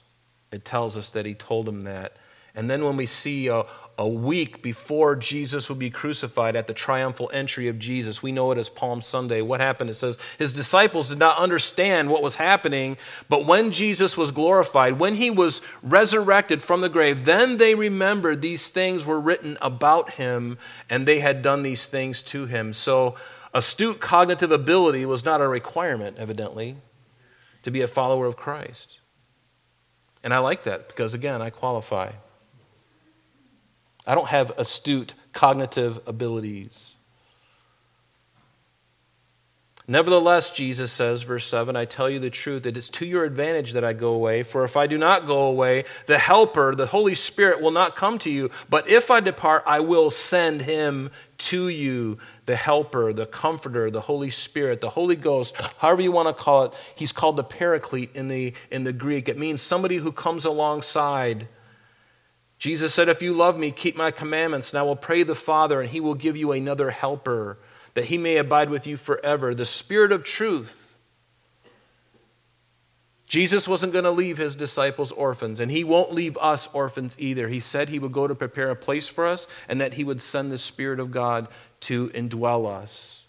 It tells us that he told them that. And then when we see a, a week before Jesus would be crucified at the triumphal entry of Jesus. We know it as Palm Sunday. What happened? It says, His disciples did not understand what was happening, but when Jesus was glorified, when he was resurrected from the grave, then they remembered these things were written about him, and they had done these things to him. So, astute cognitive ability was not a requirement, evidently, to be a follower of Christ. And I like that because, again, I qualify. I don't have astute cognitive abilities. Nevertheless, Jesus says, verse 7, I tell you the truth, that it is to your advantage that I go away. For if I do not go away, the Helper, the Holy Spirit, will not come to you. But if I depart, I will send him to you, the Helper, the Comforter, the Holy Spirit, the Holy Ghost, however you want to call it. He's called the Paraclete in the, in the Greek. It means somebody who comes alongside. Jesus said, If you love me, keep my commandments, and I will pray the Father, and he will give you another Helper that he may abide with you forever. The Spirit of truth. Jesus wasn't going to leave his disciples orphans, and he won't leave us orphans either. He said he would go to prepare a place for us and that he would send the Spirit of God to indwell us.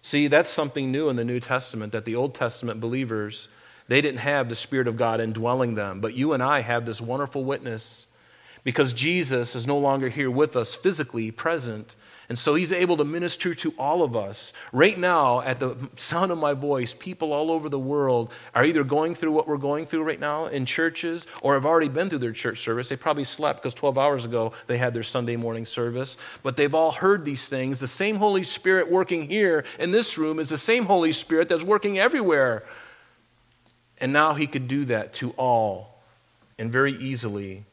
See, that's something new in the New Testament that the Old Testament believers, they didn't have the Spirit of God indwelling them, but you and I have this wonderful witness because Jesus is no longer here with us physically present, and so he's able to minister to all of us. Right now, at the sound of my voice, people all over the world are either going through what we're going through right now in churches or have already been through their church service. They probably slept because 12 hours ago they had their Sunday morning service. But they've all heard these things. The same Holy Spirit working here in this room is the same Holy Spirit that's working everywhere. And now he could do that to all and very easily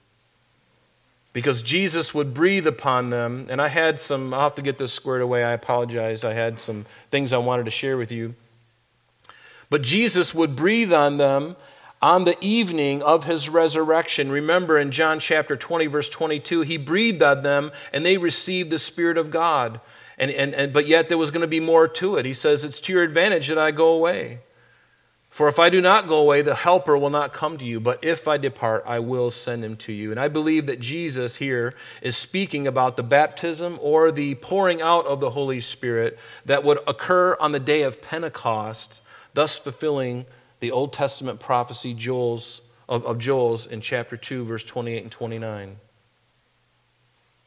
because Jesus would breathe upon them. And I had some, I'll have to get this squared away. I apologize. I had some things I wanted to share with you. But Jesus would breathe on them on the evening of his resurrection. Remember in John chapter 20, verse 22, he breathed on them and they received the Spirit of God. And, and, and, but yet there was going to be more to it. He says, It's to your advantage that I go away. For if I do not go away, the Helper will not come to you, but if I depart, I will send him to you. And I believe that Jesus here is speaking about the baptism or the pouring out of the Holy Spirit that would occur on the day of Pentecost, thus fulfilling the Old Testament prophecy Joel's, of, of Joel's in chapter 2, verse 28 and 29.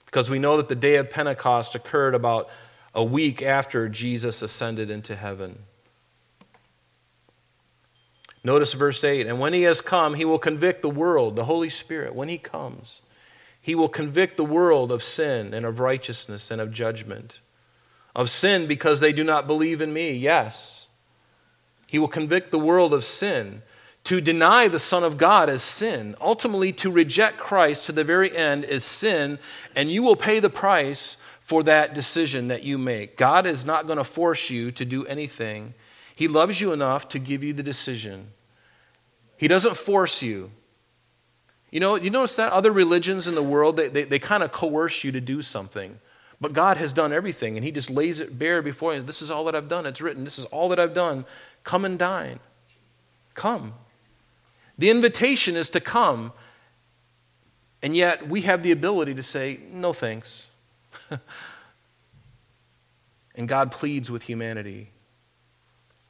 Because we know that the day of Pentecost occurred about a week after Jesus ascended into heaven. Notice verse 8 And when he has come, he will convict the world, the Holy Spirit, when he comes. He will convict the world of sin and of righteousness and of judgment. Of sin because they do not believe in me, yes. He will convict the world of sin. To deny the Son of God is sin. Ultimately, to reject Christ to the very end is sin, and you will pay the price for that decision that you make. God is not going to force you to do anything. He loves you enough to give you the decision. He doesn't force you. You know, you notice that other religions in the world, they, they, they kind of coerce you to do something. But God has done everything, and He just lays it bare before you. This is all that I've done. It's written. This is all that I've done. Come and dine. Come. The invitation is to come, and yet we have the ability to say, no thanks. and God pleads with humanity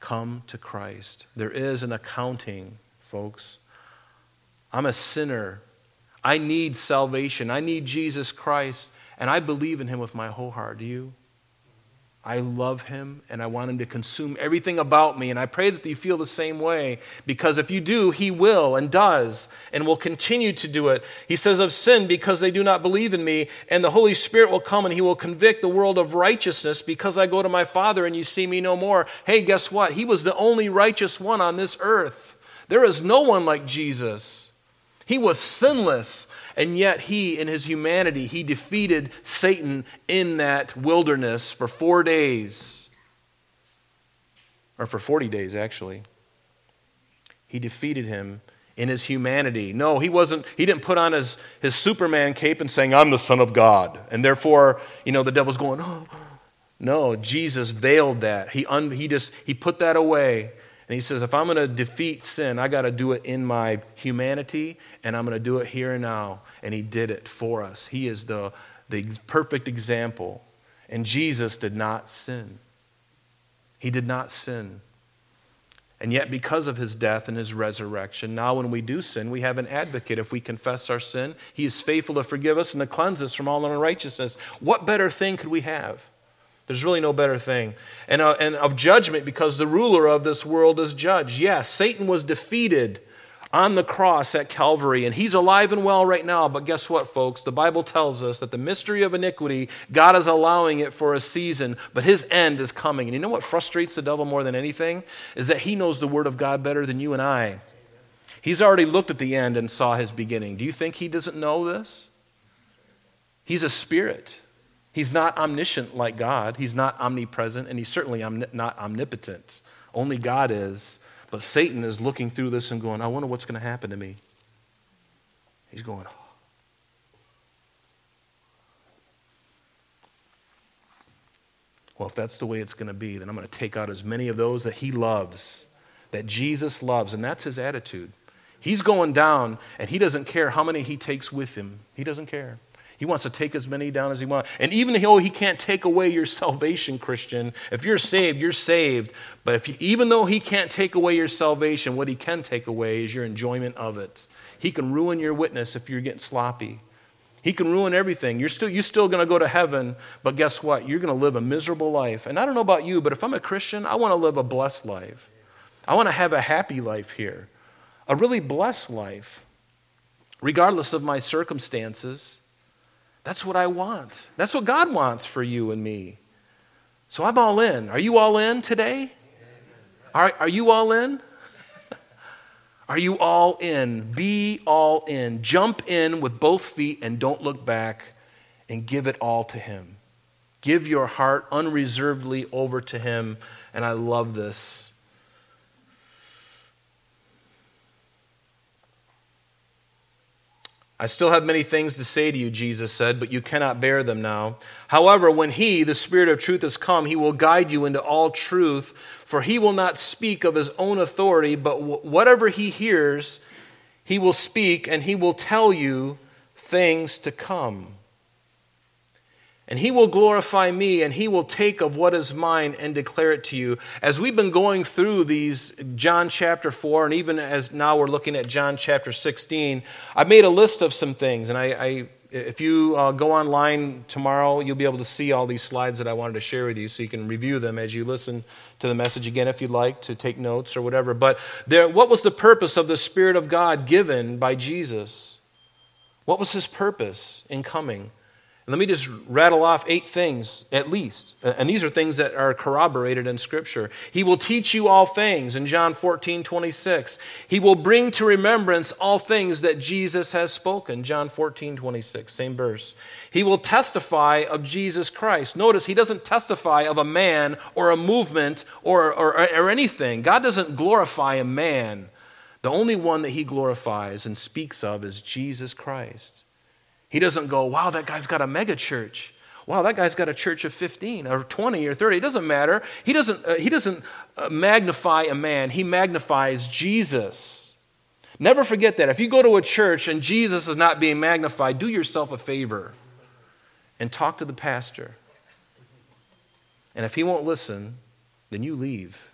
Come to Christ. There is an accounting, folks. I'm a sinner. I need salvation. I need Jesus Christ, and I believe in him with my whole heart. Do you? I love him and I want him to consume everything about me. And I pray that you feel the same way because if you do, he will and does and will continue to do it. He says, Of sin because they do not believe in me. And the Holy Spirit will come and he will convict the world of righteousness because I go to my Father and you see me no more. Hey, guess what? He was the only righteous one on this earth. There is no one like Jesus. He was sinless. And yet, he, in his humanity, he defeated Satan in that wilderness for four days. Or for 40 days, actually. He defeated him in his humanity. No, he wasn't, he didn't put on his, his Superman cape and saying, I'm the Son of God. And therefore, you know, the devil's going, oh. No, Jesus veiled that. He, un, he just, he put that away and he says, if I'm going to defeat sin, I got to do it in my humanity, and I'm going to do it here and now. And he did it for us. He is the, the perfect example. And Jesus did not sin. He did not sin. And yet, because of his death and his resurrection, now when we do sin, we have an advocate. If we confess our sin, he is faithful to forgive us and to cleanse us from all unrighteousness. What better thing could we have? There's really no better thing. And, uh, and of judgment, because the ruler of this world is judged. Yes, Satan was defeated on the cross at Calvary, and he's alive and well right now. But guess what, folks? The Bible tells us that the mystery of iniquity, God is allowing it for a season, but his end is coming. And you know what frustrates the devil more than anything? Is that he knows the Word of God better than you and I. He's already looked at the end and saw his beginning. Do you think he doesn't know this? He's a spirit. He's not omniscient like God. He's not omnipresent, and he's certainly not omnipotent. Only God is. But Satan is looking through this and going, I wonder what's going to happen to me. He's going, oh. Well, if that's the way it's going to be, then I'm going to take out as many of those that he loves, that Jesus loves. And that's his attitude. He's going down, and he doesn't care how many he takes with him. He doesn't care. He wants to take as many down as he wants. And even though he can't take away your salvation, Christian, if you're saved, you're saved. But if you, even though he can't take away your salvation, what he can take away is your enjoyment of it. He can ruin your witness if you're getting sloppy. He can ruin everything. You're still, you're still going to go to heaven, but guess what? You're going to live a miserable life. And I don't know about you, but if I'm a Christian, I want to live a blessed life. I want to have a happy life here, a really blessed life, regardless of my circumstances. That's what I want. That's what God wants for you and me. So I'm all in. Are you all in today? Are, are you all in? Are you all in? Be all in. Jump in with both feet and don't look back and give it all to Him. Give your heart unreservedly over to Him. And I love this. I still have many things to say to you, Jesus said, but you cannot bear them now. However, when He, the Spirit of truth, has come, He will guide you into all truth, for He will not speak of His own authority, but whatever He hears, He will speak, and He will tell you things to come. And he will glorify me, and he will take of what is mine and declare it to you. As we've been going through these, John chapter 4, and even as now we're looking at John chapter 16, I've made a list of some things. And I, I if you uh, go online tomorrow, you'll be able to see all these slides that I wanted to share with you so you can review them as you listen to the message again if you'd like to take notes or whatever. But there, what was the purpose of the Spirit of God given by Jesus? What was his purpose in coming? Let me just rattle off eight things at least. Uh, and these are things that are corroborated in Scripture. He will teach you all things in John 14, 26. He will bring to remembrance all things that Jesus has spoken. John 14, 26, same verse. He will testify of Jesus Christ. Notice he doesn't testify of a man or a movement or, or, or anything. God doesn't glorify a man. The only one that he glorifies and speaks of is Jesus Christ. He doesn't go, wow, that guy's got a mega church. Wow, that guy's got a church of 15 or 20 or 30. It doesn't matter. He doesn't, uh, he doesn't uh, magnify a man, he magnifies Jesus. Never forget that. If you go to a church and Jesus is not being magnified, do yourself a favor and talk to the pastor. And if he won't listen, then you leave.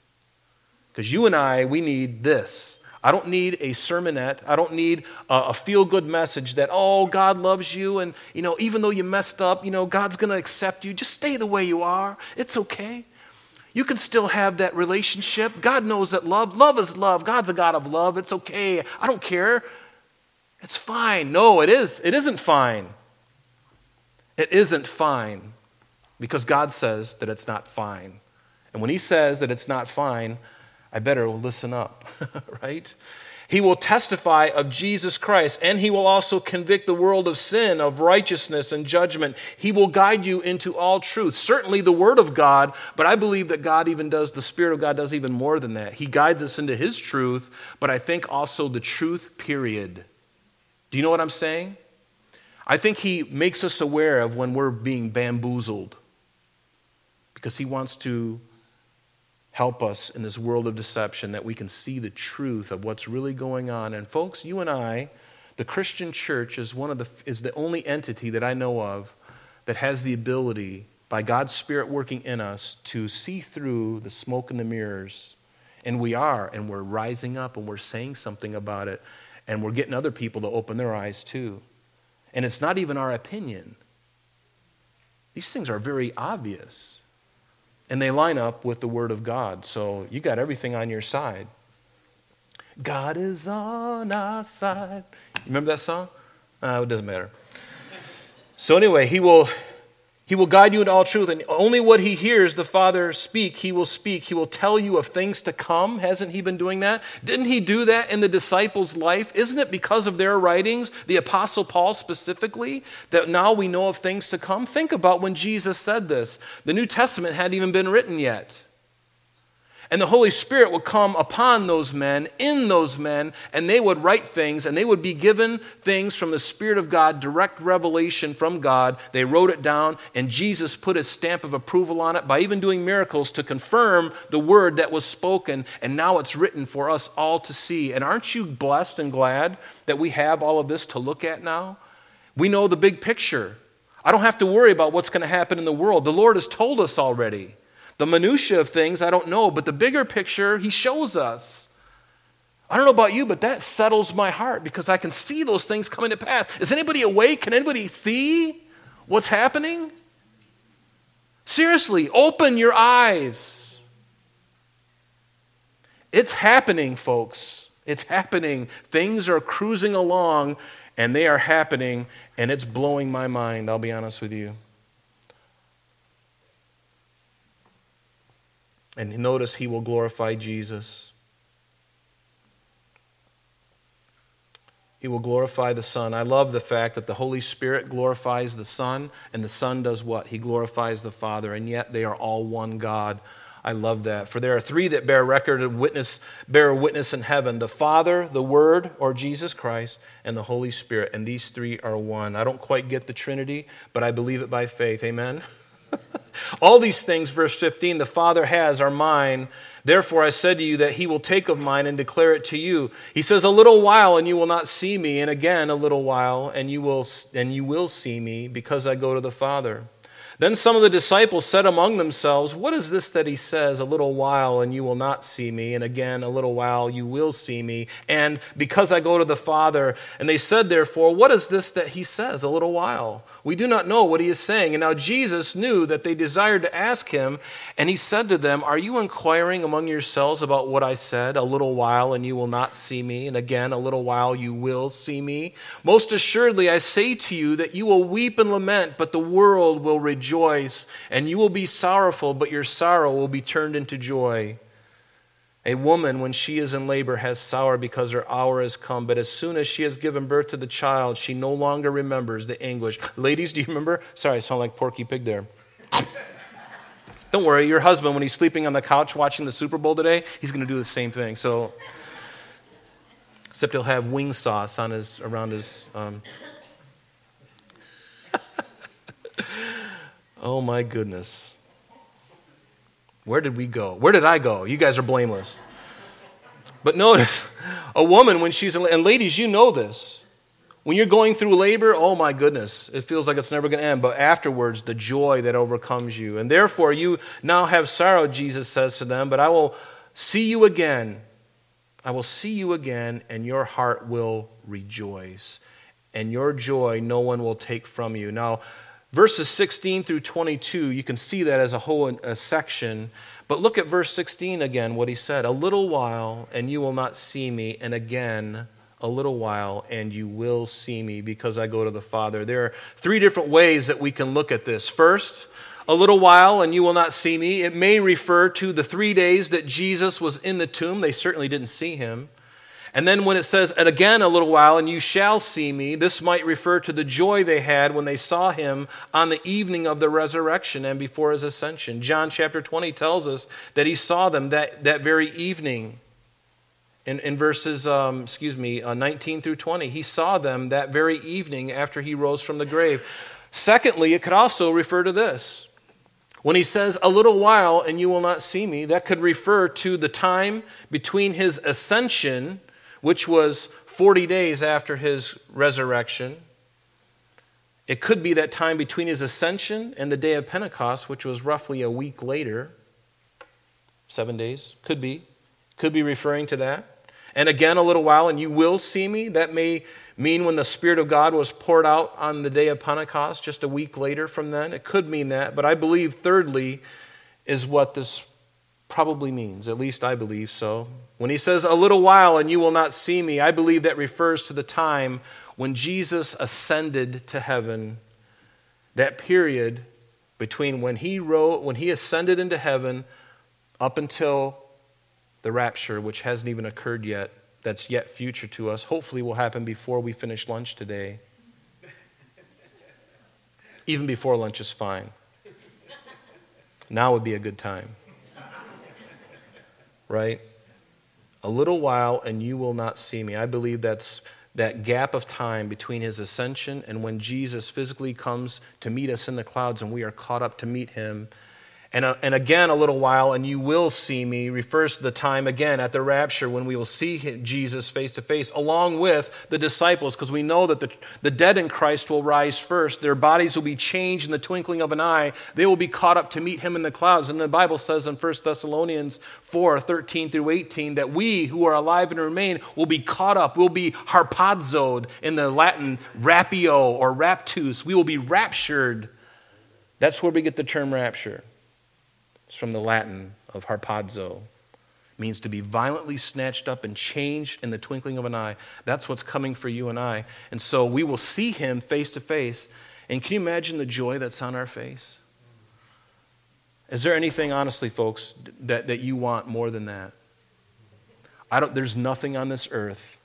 Because you and I, we need this. I don't need a sermonette. I don't need a, feel good message that, oh, God loves you. And, you know, even though you messed up, you know, God's going to accept you. Just stay the way you are. It's okay. You can still have that relationship. God knows that love, love is love. God's a God of love. It's okay. I don't care. It's fine. No, it is. It isn't fine. It isn't fine because God says that it's not fine. And when He says that it's not fine, I better listen up, right? He will testify of Jesus Christ, and he will also convict the world of sin, of righteousness, and judgment. He will guide you into all truth. Certainly the Word of God, but I believe that God even does, the Spirit of God does even more than that. He guides us into His truth, but I think also the truth, period. Do you know what I'm saying? I think He makes us aware of when we're being bamboozled because He wants to help us in this world of deception that we can see the truth of what's really going on. And folks, you and I, the Christian church is one of the is the only entity that I know of that has the ability by God's spirit working in us to see through the smoke and the mirrors. And we are and we're rising up and we're saying something about it and we're getting other people to open their eyes too. And it's not even our opinion. These things are very obvious and they line up with the Word of God. So you got everything on your side. God is on our side. Remember that song? Uh, it doesn't matter. So, anyway, he will he will guide you into all truth, and only what he hears the Father speak, he will speak. He will tell you of things to come. Hasn't he been doing that? Didn't he do that in the disciples' life? Isn't it because of their writings, the Apostle Paul specifically, that now we know of things to come? Think about when Jesus said this. The New Testament hadn't even been written yet. And the Holy Spirit would come upon those men, in those men, and they would write things, and they would be given things from the Spirit of God, direct revelation from God. They wrote it down, and Jesus put his stamp of approval on it by even doing miracles to confirm the word that was spoken, and now it's written for us all to see. And aren't you blessed and glad that we have all of this to look at now? We know the big picture. I don't have to worry about what's going to happen in the world. The Lord has told us already. The minutiae of things, I don't know, but the bigger picture, he shows us. I don't know about you, but that settles my heart because I can see those things coming to pass. Is anybody awake? Can anybody see what's happening? Seriously, open your eyes. It's happening, folks. It's happening. Things are cruising along and they are happening, and it's blowing my mind, I'll be honest with you. And notice he will glorify Jesus. He will glorify the Son. I love the fact that the Holy Spirit glorifies the Son, and the Son does what? He glorifies the Father, and yet they are all one God. I love that. For there are three that bear record and witness, bear witness in heaven the Father, the Word, or Jesus Christ, and the Holy Spirit. And these three are one. I don't quite get the Trinity, but I believe it by faith. Amen. All these things, verse 15, the Father has are mine. Therefore I said to you that he will take of mine and declare it to you. He says, A little while and you will not see me, and again a little while and you will and you will see me, because I go to the Father. Then some of the disciples said among themselves, What is this that he says, a little while and you will not see me, and again a little while you will see me, and because I go to the Father? And they said, therefore, What is this that he says, a little while? We do not know what he is saying. And now Jesus knew that they desired to ask him, and he said to them, Are you inquiring among yourselves about what I said, a little while and you will not see me, and again a little while you will see me? Most assuredly, I say to you that you will weep and lament, but the world will rejoice rejoice, and you will be sorrowful, but your sorrow will be turned into joy. A woman, when she is in labor, has sorrow because her hour has come, but as soon as she has given birth to the child, she no longer remembers the anguish. Ladies, do you remember? Sorry, I sound like Porky Pig there. Don't worry, your husband, when he's sleeping on the couch watching the Super Bowl today, he's going to do the same thing. So, except he'll have wing sauce on his around his um, Oh my goodness. Where did we go? Where did I go? You guys are blameless. But notice, a woman, when she's, and ladies, you know this. When you're going through labor, oh my goodness, it feels like it's never going to end. But afterwards, the joy that overcomes you. And therefore, you now have sorrow, Jesus says to them, but I will see you again. I will see you again, and your heart will rejoice. And your joy no one will take from you. Now, Verses 16 through 22, you can see that as a whole a section. But look at verse 16 again, what he said. A little while, and you will not see me, and again, a little while, and you will see me because I go to the Father. There are three different ways that we can look at this. First, a little while, and you will not see me. It may refer to the three days that Jesus was in the tomb. They certainly didn't see him. And then when it says, and again a little while, and you shall see me, this might refer to the joy they had when they saw him on the evening of the resurrection and before his ascension. John chapter 20 tells us that he saw them that, that very evening. In, in verses, um, excuse me, uh, 19 through 20, he saw them that very evening after he rose from the grave. Secondly, it could also refer to this. When he says, a little while and you will not see me, that could refer to the time between his ascension which was 40 days after his resurrection. It could be that time between his ascension and the day of Pentecost, which was roughly a week later. Seven days. Could be. Could be referring to that. And again, a little while, and you will see me. That may mean when the Spirit of God was poured out on the day of Pentecost, just a week later from then. It could mean that. But I believe, thirdly, is what this probably means. At least I believe so. When he says, A little while and you will not see me, I believe that refers to the time when Jesus ascended to heaven. That period between when he wrote, when he ascended into heaven up until the rapture, which hasn't even occurred yet, that's yet future to us, hopefully will happen before we finish lunch today. Even before lunch is fine. Now would be a good time. Right? A little while and you will not see me. I believe that's that gap of time between his ascension and when Jesus physically comes to meet us in the clouds and we are caught up to meet him and, uh, and again, a little while, and you will see me, refers to the time again at the rapture when we will see Jesus face to face, along with the disciples, because we know that the, the dead in Christ will rise first. Their bodies will be changed in the twinkling of an eye. They will be caught up to meet him in the clouds. And the Bible says in 1 Thessalonians 4 13 through 18 that we who are alive and remain will be caught up. We'll be harpazoed in the Latin rapio or raptus. We will be raptured. That's where we get the term rapture. It's from the Latin of harpazo. It means to be violently snatched up and changed in the twinkling of an eye. That's what's coming for you and I. And so we will see him face to face. And can you imagine the joy that's on our face? Is there anything, honestly, folks, that, that you want more than that? I don't, there's nothing on this earth.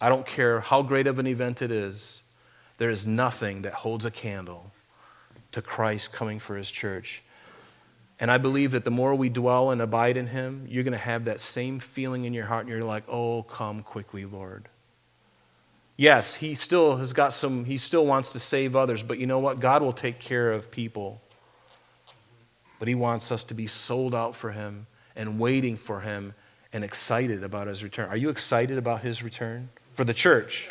I don't care how great of an event it is. There is nothing that holds a candle to Christ coming for his church. And I believe that the more we dwell and abide in Him, you're going to have that same feeling in your heart, and you're like, oh, come quickly, Lord. Yes, He still has got some, He still wants to save others, but you know what? God will take care of people. But He wants us to be sold out for Him and waiting for Him and excited about His return. Are you excited about His return? For the church.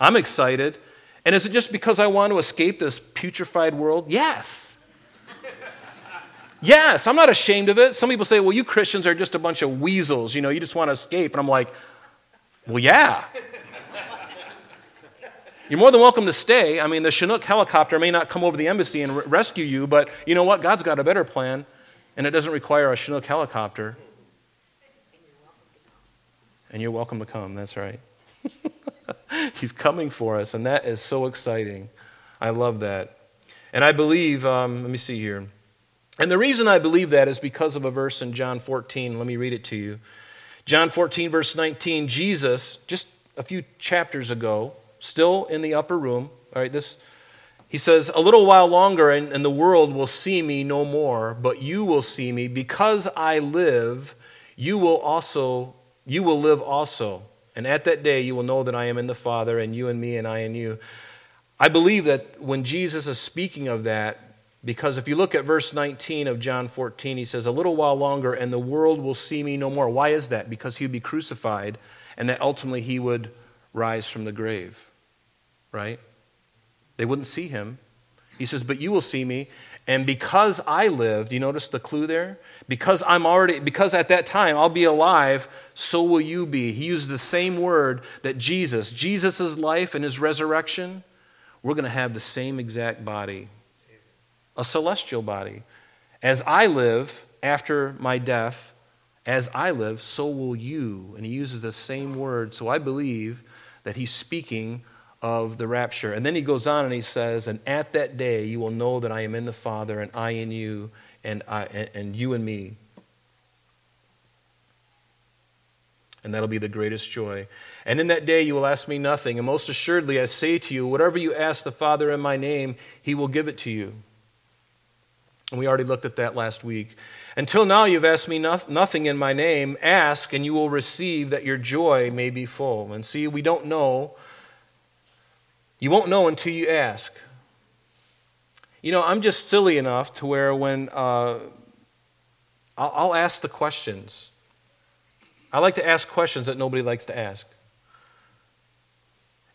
I'm excited. And is it just because I want to escape this putrefied world? Yes. Yes, I'm not ashamed of it. Some people say, well, you Christians are just a bunch of weasels. You know, you just want to escape. And I'm like, well, yeah. You're more than welcome to stay. I mean, the Chinook helicopter may not come over the embassy and rescue you, but you know what? God's got a better plan, and it doesn't require a Chinook helicopter. And you're welcome to come. That's right. He's coming for us, and that is so exciting. I love that. And I believe, um, let me see here. And the reason I believe that is because of a verse in John 14. Let me read it to you. John 14, verse 19, Jesus, just a few chapters ago, still in the upper room, all right, this, he says, A little while longer, and, and the world will see me no more, but you will see me. Because I live, you will also, you will live also. And at that day, you will know that I am in the Father, and you in me, and I in you. I believe that when Jesus is speaking of that, because if you look at verse 19 of John 14, he says, A little while longer, and the world will see me no more. Why is that? Because he would be crucified, and that ultimately he would rise from the grave. Right? They wouldn't see him. He says, But you will see me. And because I live, do you notice the clue there? Because I'm already, because at that time I'll be alive, so will you be. He used the same word that Jesus, Jesus' life and his resurrection, we're going to have the same exact body a celestial body. As I live after my death, as I live, so will you. And he uses the same word. So I believe that he's speaking of the rapture. And then he goes on and he says, And at that day you will know that I am in the Father, and I in you, and, I, and you in me. And that'll be the greatest joy. And in that day you will ask me nothing. And most assuredly I say to you, whatever you ask the Father in my name, he will give it to you. And we already looked at that last week. Until now, you've asked me nothing in my name. Ask, and you will receive that your joy may be full. And see, we don't know. You won't know until you ask. You know, I'm just silly enough to where when uh, I'll, I'll ask the questions, I like to ask questions that nobody likes to ask.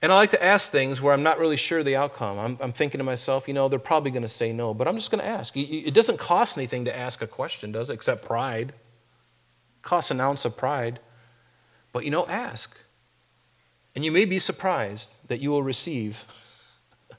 And I like to ask things where I'm not really sure the outcome. I'm, I'm thinking to myself, you know, they're probably going to say no, but I'm just going to ask. It doesn't cost anything to ask a question, does it? Except pride. It costs an ounce of pride. But, you know, ask. And you may be surprised that you will receive.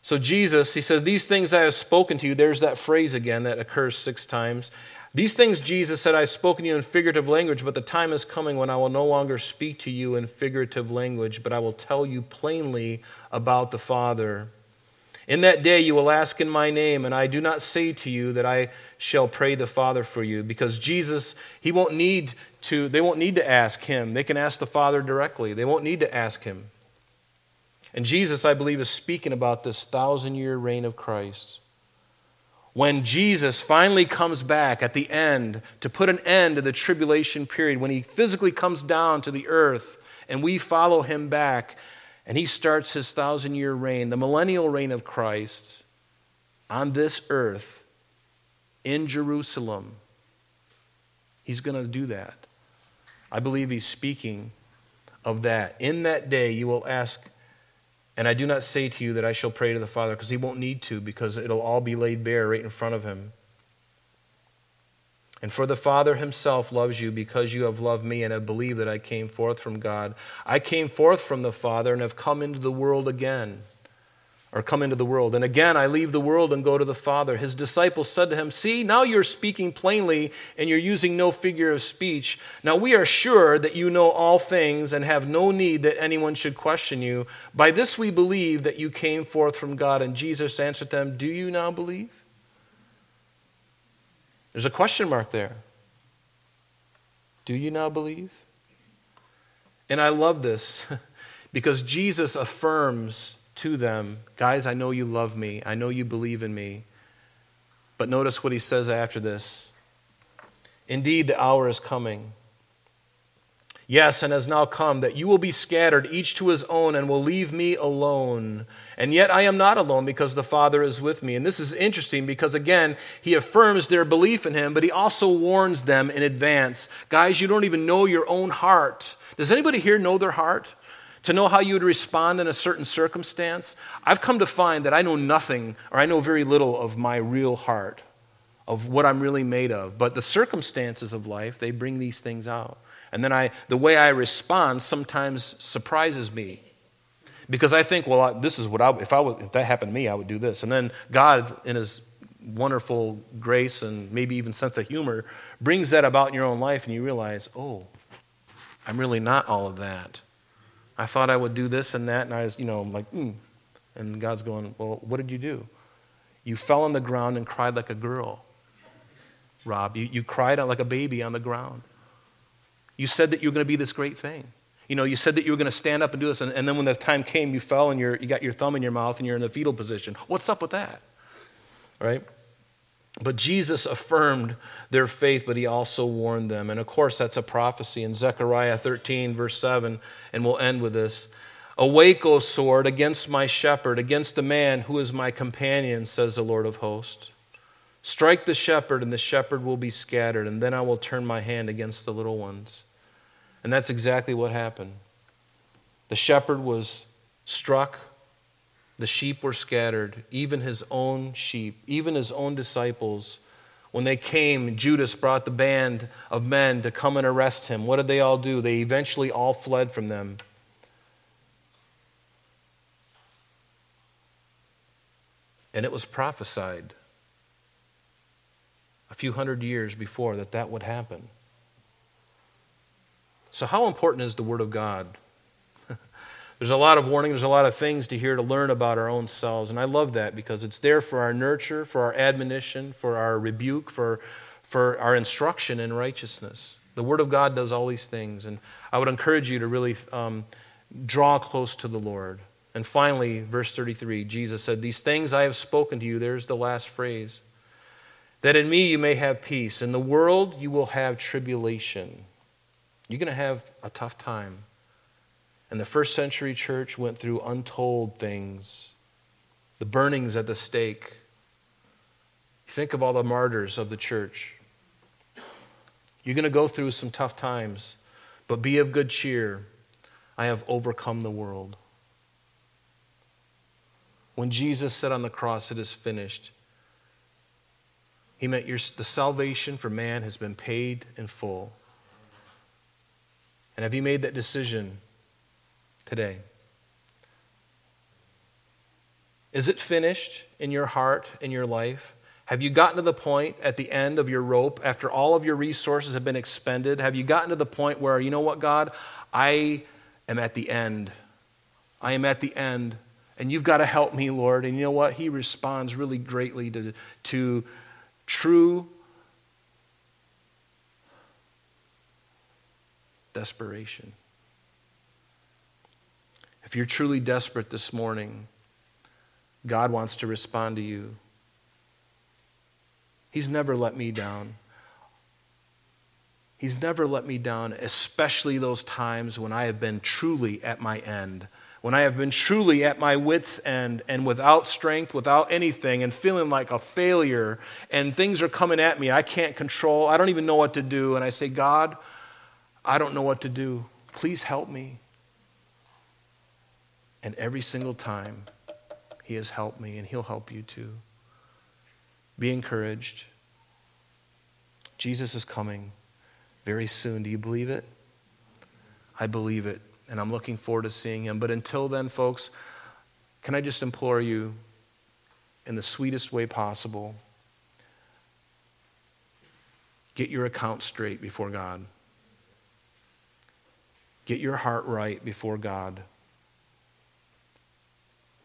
So, Jesus, he says, These things I have spoken to you. There's that phrase again that occurs six times. These things Jesus said, I've spoken to you in figurative language, but the time is coming when I will no longer speak to you in figurative language, but I will tell you plainly about the Father. In that day you will ask in my name, and I do not say to you that I shall pray the Father for you, because Jesus, he won't need to, they won't need to ask him. They can ask the Father directly. They won't need to ask him. And Jesus, I believe, is speaking about this thousand year reign of Christ. When Jesus finally comes back at the end to put an end to the tribulation period, when he physically comes down to the earth and we follow him back, and he starts his thousand year reign, the millennial reign of Christ on this earth in Jerusalem. He's going to do that. I believe he's speaking of that. In that day, you will ask and I do not say to you that I shall pray to the Father, because he won't need to, because it'll all be laid bare right in front of him. And for the Father himself loves you because you have loved me and have believed that I came forth from God. I came forth from the Father and have come into the world again or come into the world. And again, I leave the world and go to the Father. His disciples said to him, See, now you're speaking plainly and you're using no figure of speech. Now we are sure that you know all things and have no need that anyone should question you. By this we believe that you came forth from God. And Jesus answered them, Do you now believe? There's a question mark there. Do you now believe? And I love this because Jesus affirms to them, Guys, I know you love me. I know you believe in me. But notice what he says after this Indeed, the hour is coming. Yes, and has now come that you will be scattered, each to his own, and will leave me alone. And yet I am not alone because the Father is with me. And this is interesting because, again, he affirms their belief in him, but he also warns them in advance. Guys, you don't even know your own heart. Does anybody here know their heart? To know how you would respond in a certain circumstance, I've come to find that I know nothing or I know very little of my real heart, of what I'm really made of. But the circumstances of life, they bring these things out. And then I, the way I respond sometimes surprises me. Because I think, well, I, this is what I, if, I would, if that happened to me, I would do this. And then God, in His wonderful grace and maybe even sense of humor, brings that about in your own life, and you realize, oh, I'm really not all of that. I thought I would do this and that, and I was, you know, like, mm. And God's going, Well, what did you do? You fell on the ground and cried like a girl, Rob. You, you cried like a baby on the ground. You said that you were going to be this great thing. You know, you said that you were going to stand up and do this, and, and then when the time came, you fell and you got your thumb in your mouth and you're in the fetal position. What's up with that? Right? But Jesus affirmed their faith, but he also warned them. And of course, that's a prophecy in Zechariah 13, verse 7, and we'll end with this. Awake, O sword, against my shepherd, against the man who is my companion, says the Lord of hosts. Strike the shepherd, and the shepherd will be scattered, and then I will turn my hand against the little ones. And that's exactly what happened. The shepherd was struck the sheep were scattered, even his own sheep, even his own disciples. When they came, Judas brought the band of men to come and arrest him. What did they all do? They eventually all fled from them. And it was prophesied a few hundred years before that that would happen. So, how important is the Word of God? There's a lot of warning, there's a lot of things to hear to learn about our own selves. And I love that because it's there for our nurture, for our admonition, for our rebuke, for, for our instruction in righteousness. The Word of God does all these things. And I would encourage you to really um, draw close to the Lord. And finally, verse 33, Jesus said, These things I have spoken to you. There's the last phrase. That in me you may have peace. In the world you will have tribulation. You're going to have a tough time. And the first century church went through untold things the burnings at the stake. Think of all the martyrs of the church. You're going to go through some tough times, but be of good cheer. I have overcome the world. When Jesus said on the cross, It is finished, he meant your, the salvation for man has been paid in full. And have you made that decision today. Is it finished in your heart, in your life? Have you gotten to the point at the end of your rope after all of your resources have been expended? Have you gotten to the point where, you know what, God, I am at the end. I am at the end, and you've got to help me, Lord. And you know what? He responds really greatly to, to true desperation. If you're truly desperate this morning, God wants to respond to you. He's never let me down. He's never let me down, especially those times when I have been truly at my end, when I have been truly at my wits' end and without strength, without anything, and feeling like a failure, and things are coming at me I can't control. I don't even know what to do. And I say, God, I don't know what to do. Please help me. And every single time, He has helped me, and He'll help you too. Be encouraged. Jesus is coming very soon. Do you believe it? I believe it, and I'm looking forward to seeing Him. But until then, folks, can I just implore you in the sweetest way possible get your account straight before God. Get your heart right before God.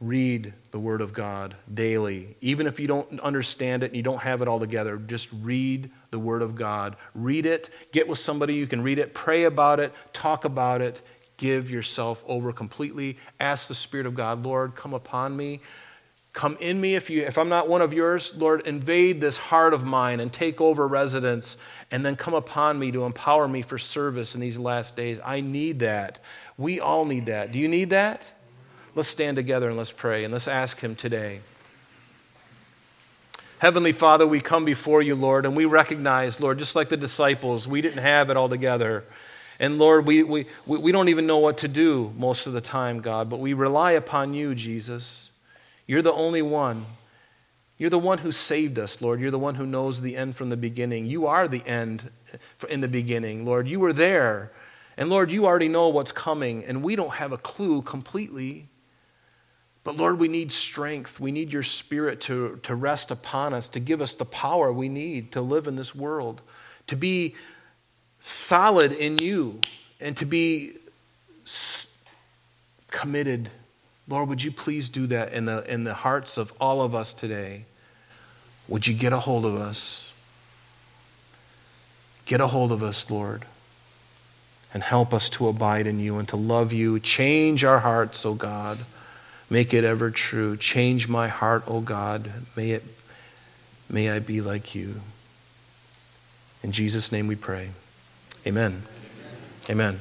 Read the Word of God daily. Even if you don't understand it and you don't have it all together, just read the Word of God. Read it. Get with somebody you can read it. Pray about it. Talk about it. Give yourself over completely. Ask the Spirit of God, Lord, come upon me. Come in me if you if I'm not one of yours, Lord, invade this heart of mine and take over residence and then come upon me to empower me for service in these last days. I need that. We all need that. Do you need that? Let's stand together and let's pray and let's ask him today. Heavenly Father, we come before you, Lord, and we recognize, Lord, just like the disciples, we didn't have it all together. And Lord, we, we, we don't even know what to do most of the time, God, but we rely upon you, Jesus. You're the only one. You're the one who saved us, Lord. You're the one who knows the end from the beginning. You are the end in the beginning, Lord. You were there. And Lord, you already know what's coming, and we don't have a clue completely. But Lord, we need strength. We need your spirit to, to rest upon us, to give us the power we need to live in this world, to be solid in you, and to be committed Lord, would you please do that in the, in the hearts of all of us today? Would you get a hold of us? Get a hold of us, Lord, and help us to abide in you and to love you. Change our hearts, O oh God. Make it ever true. Change my heart, O God. May, it, may I be like you. In Jesus' name we pray. Amen. Amen. Amen.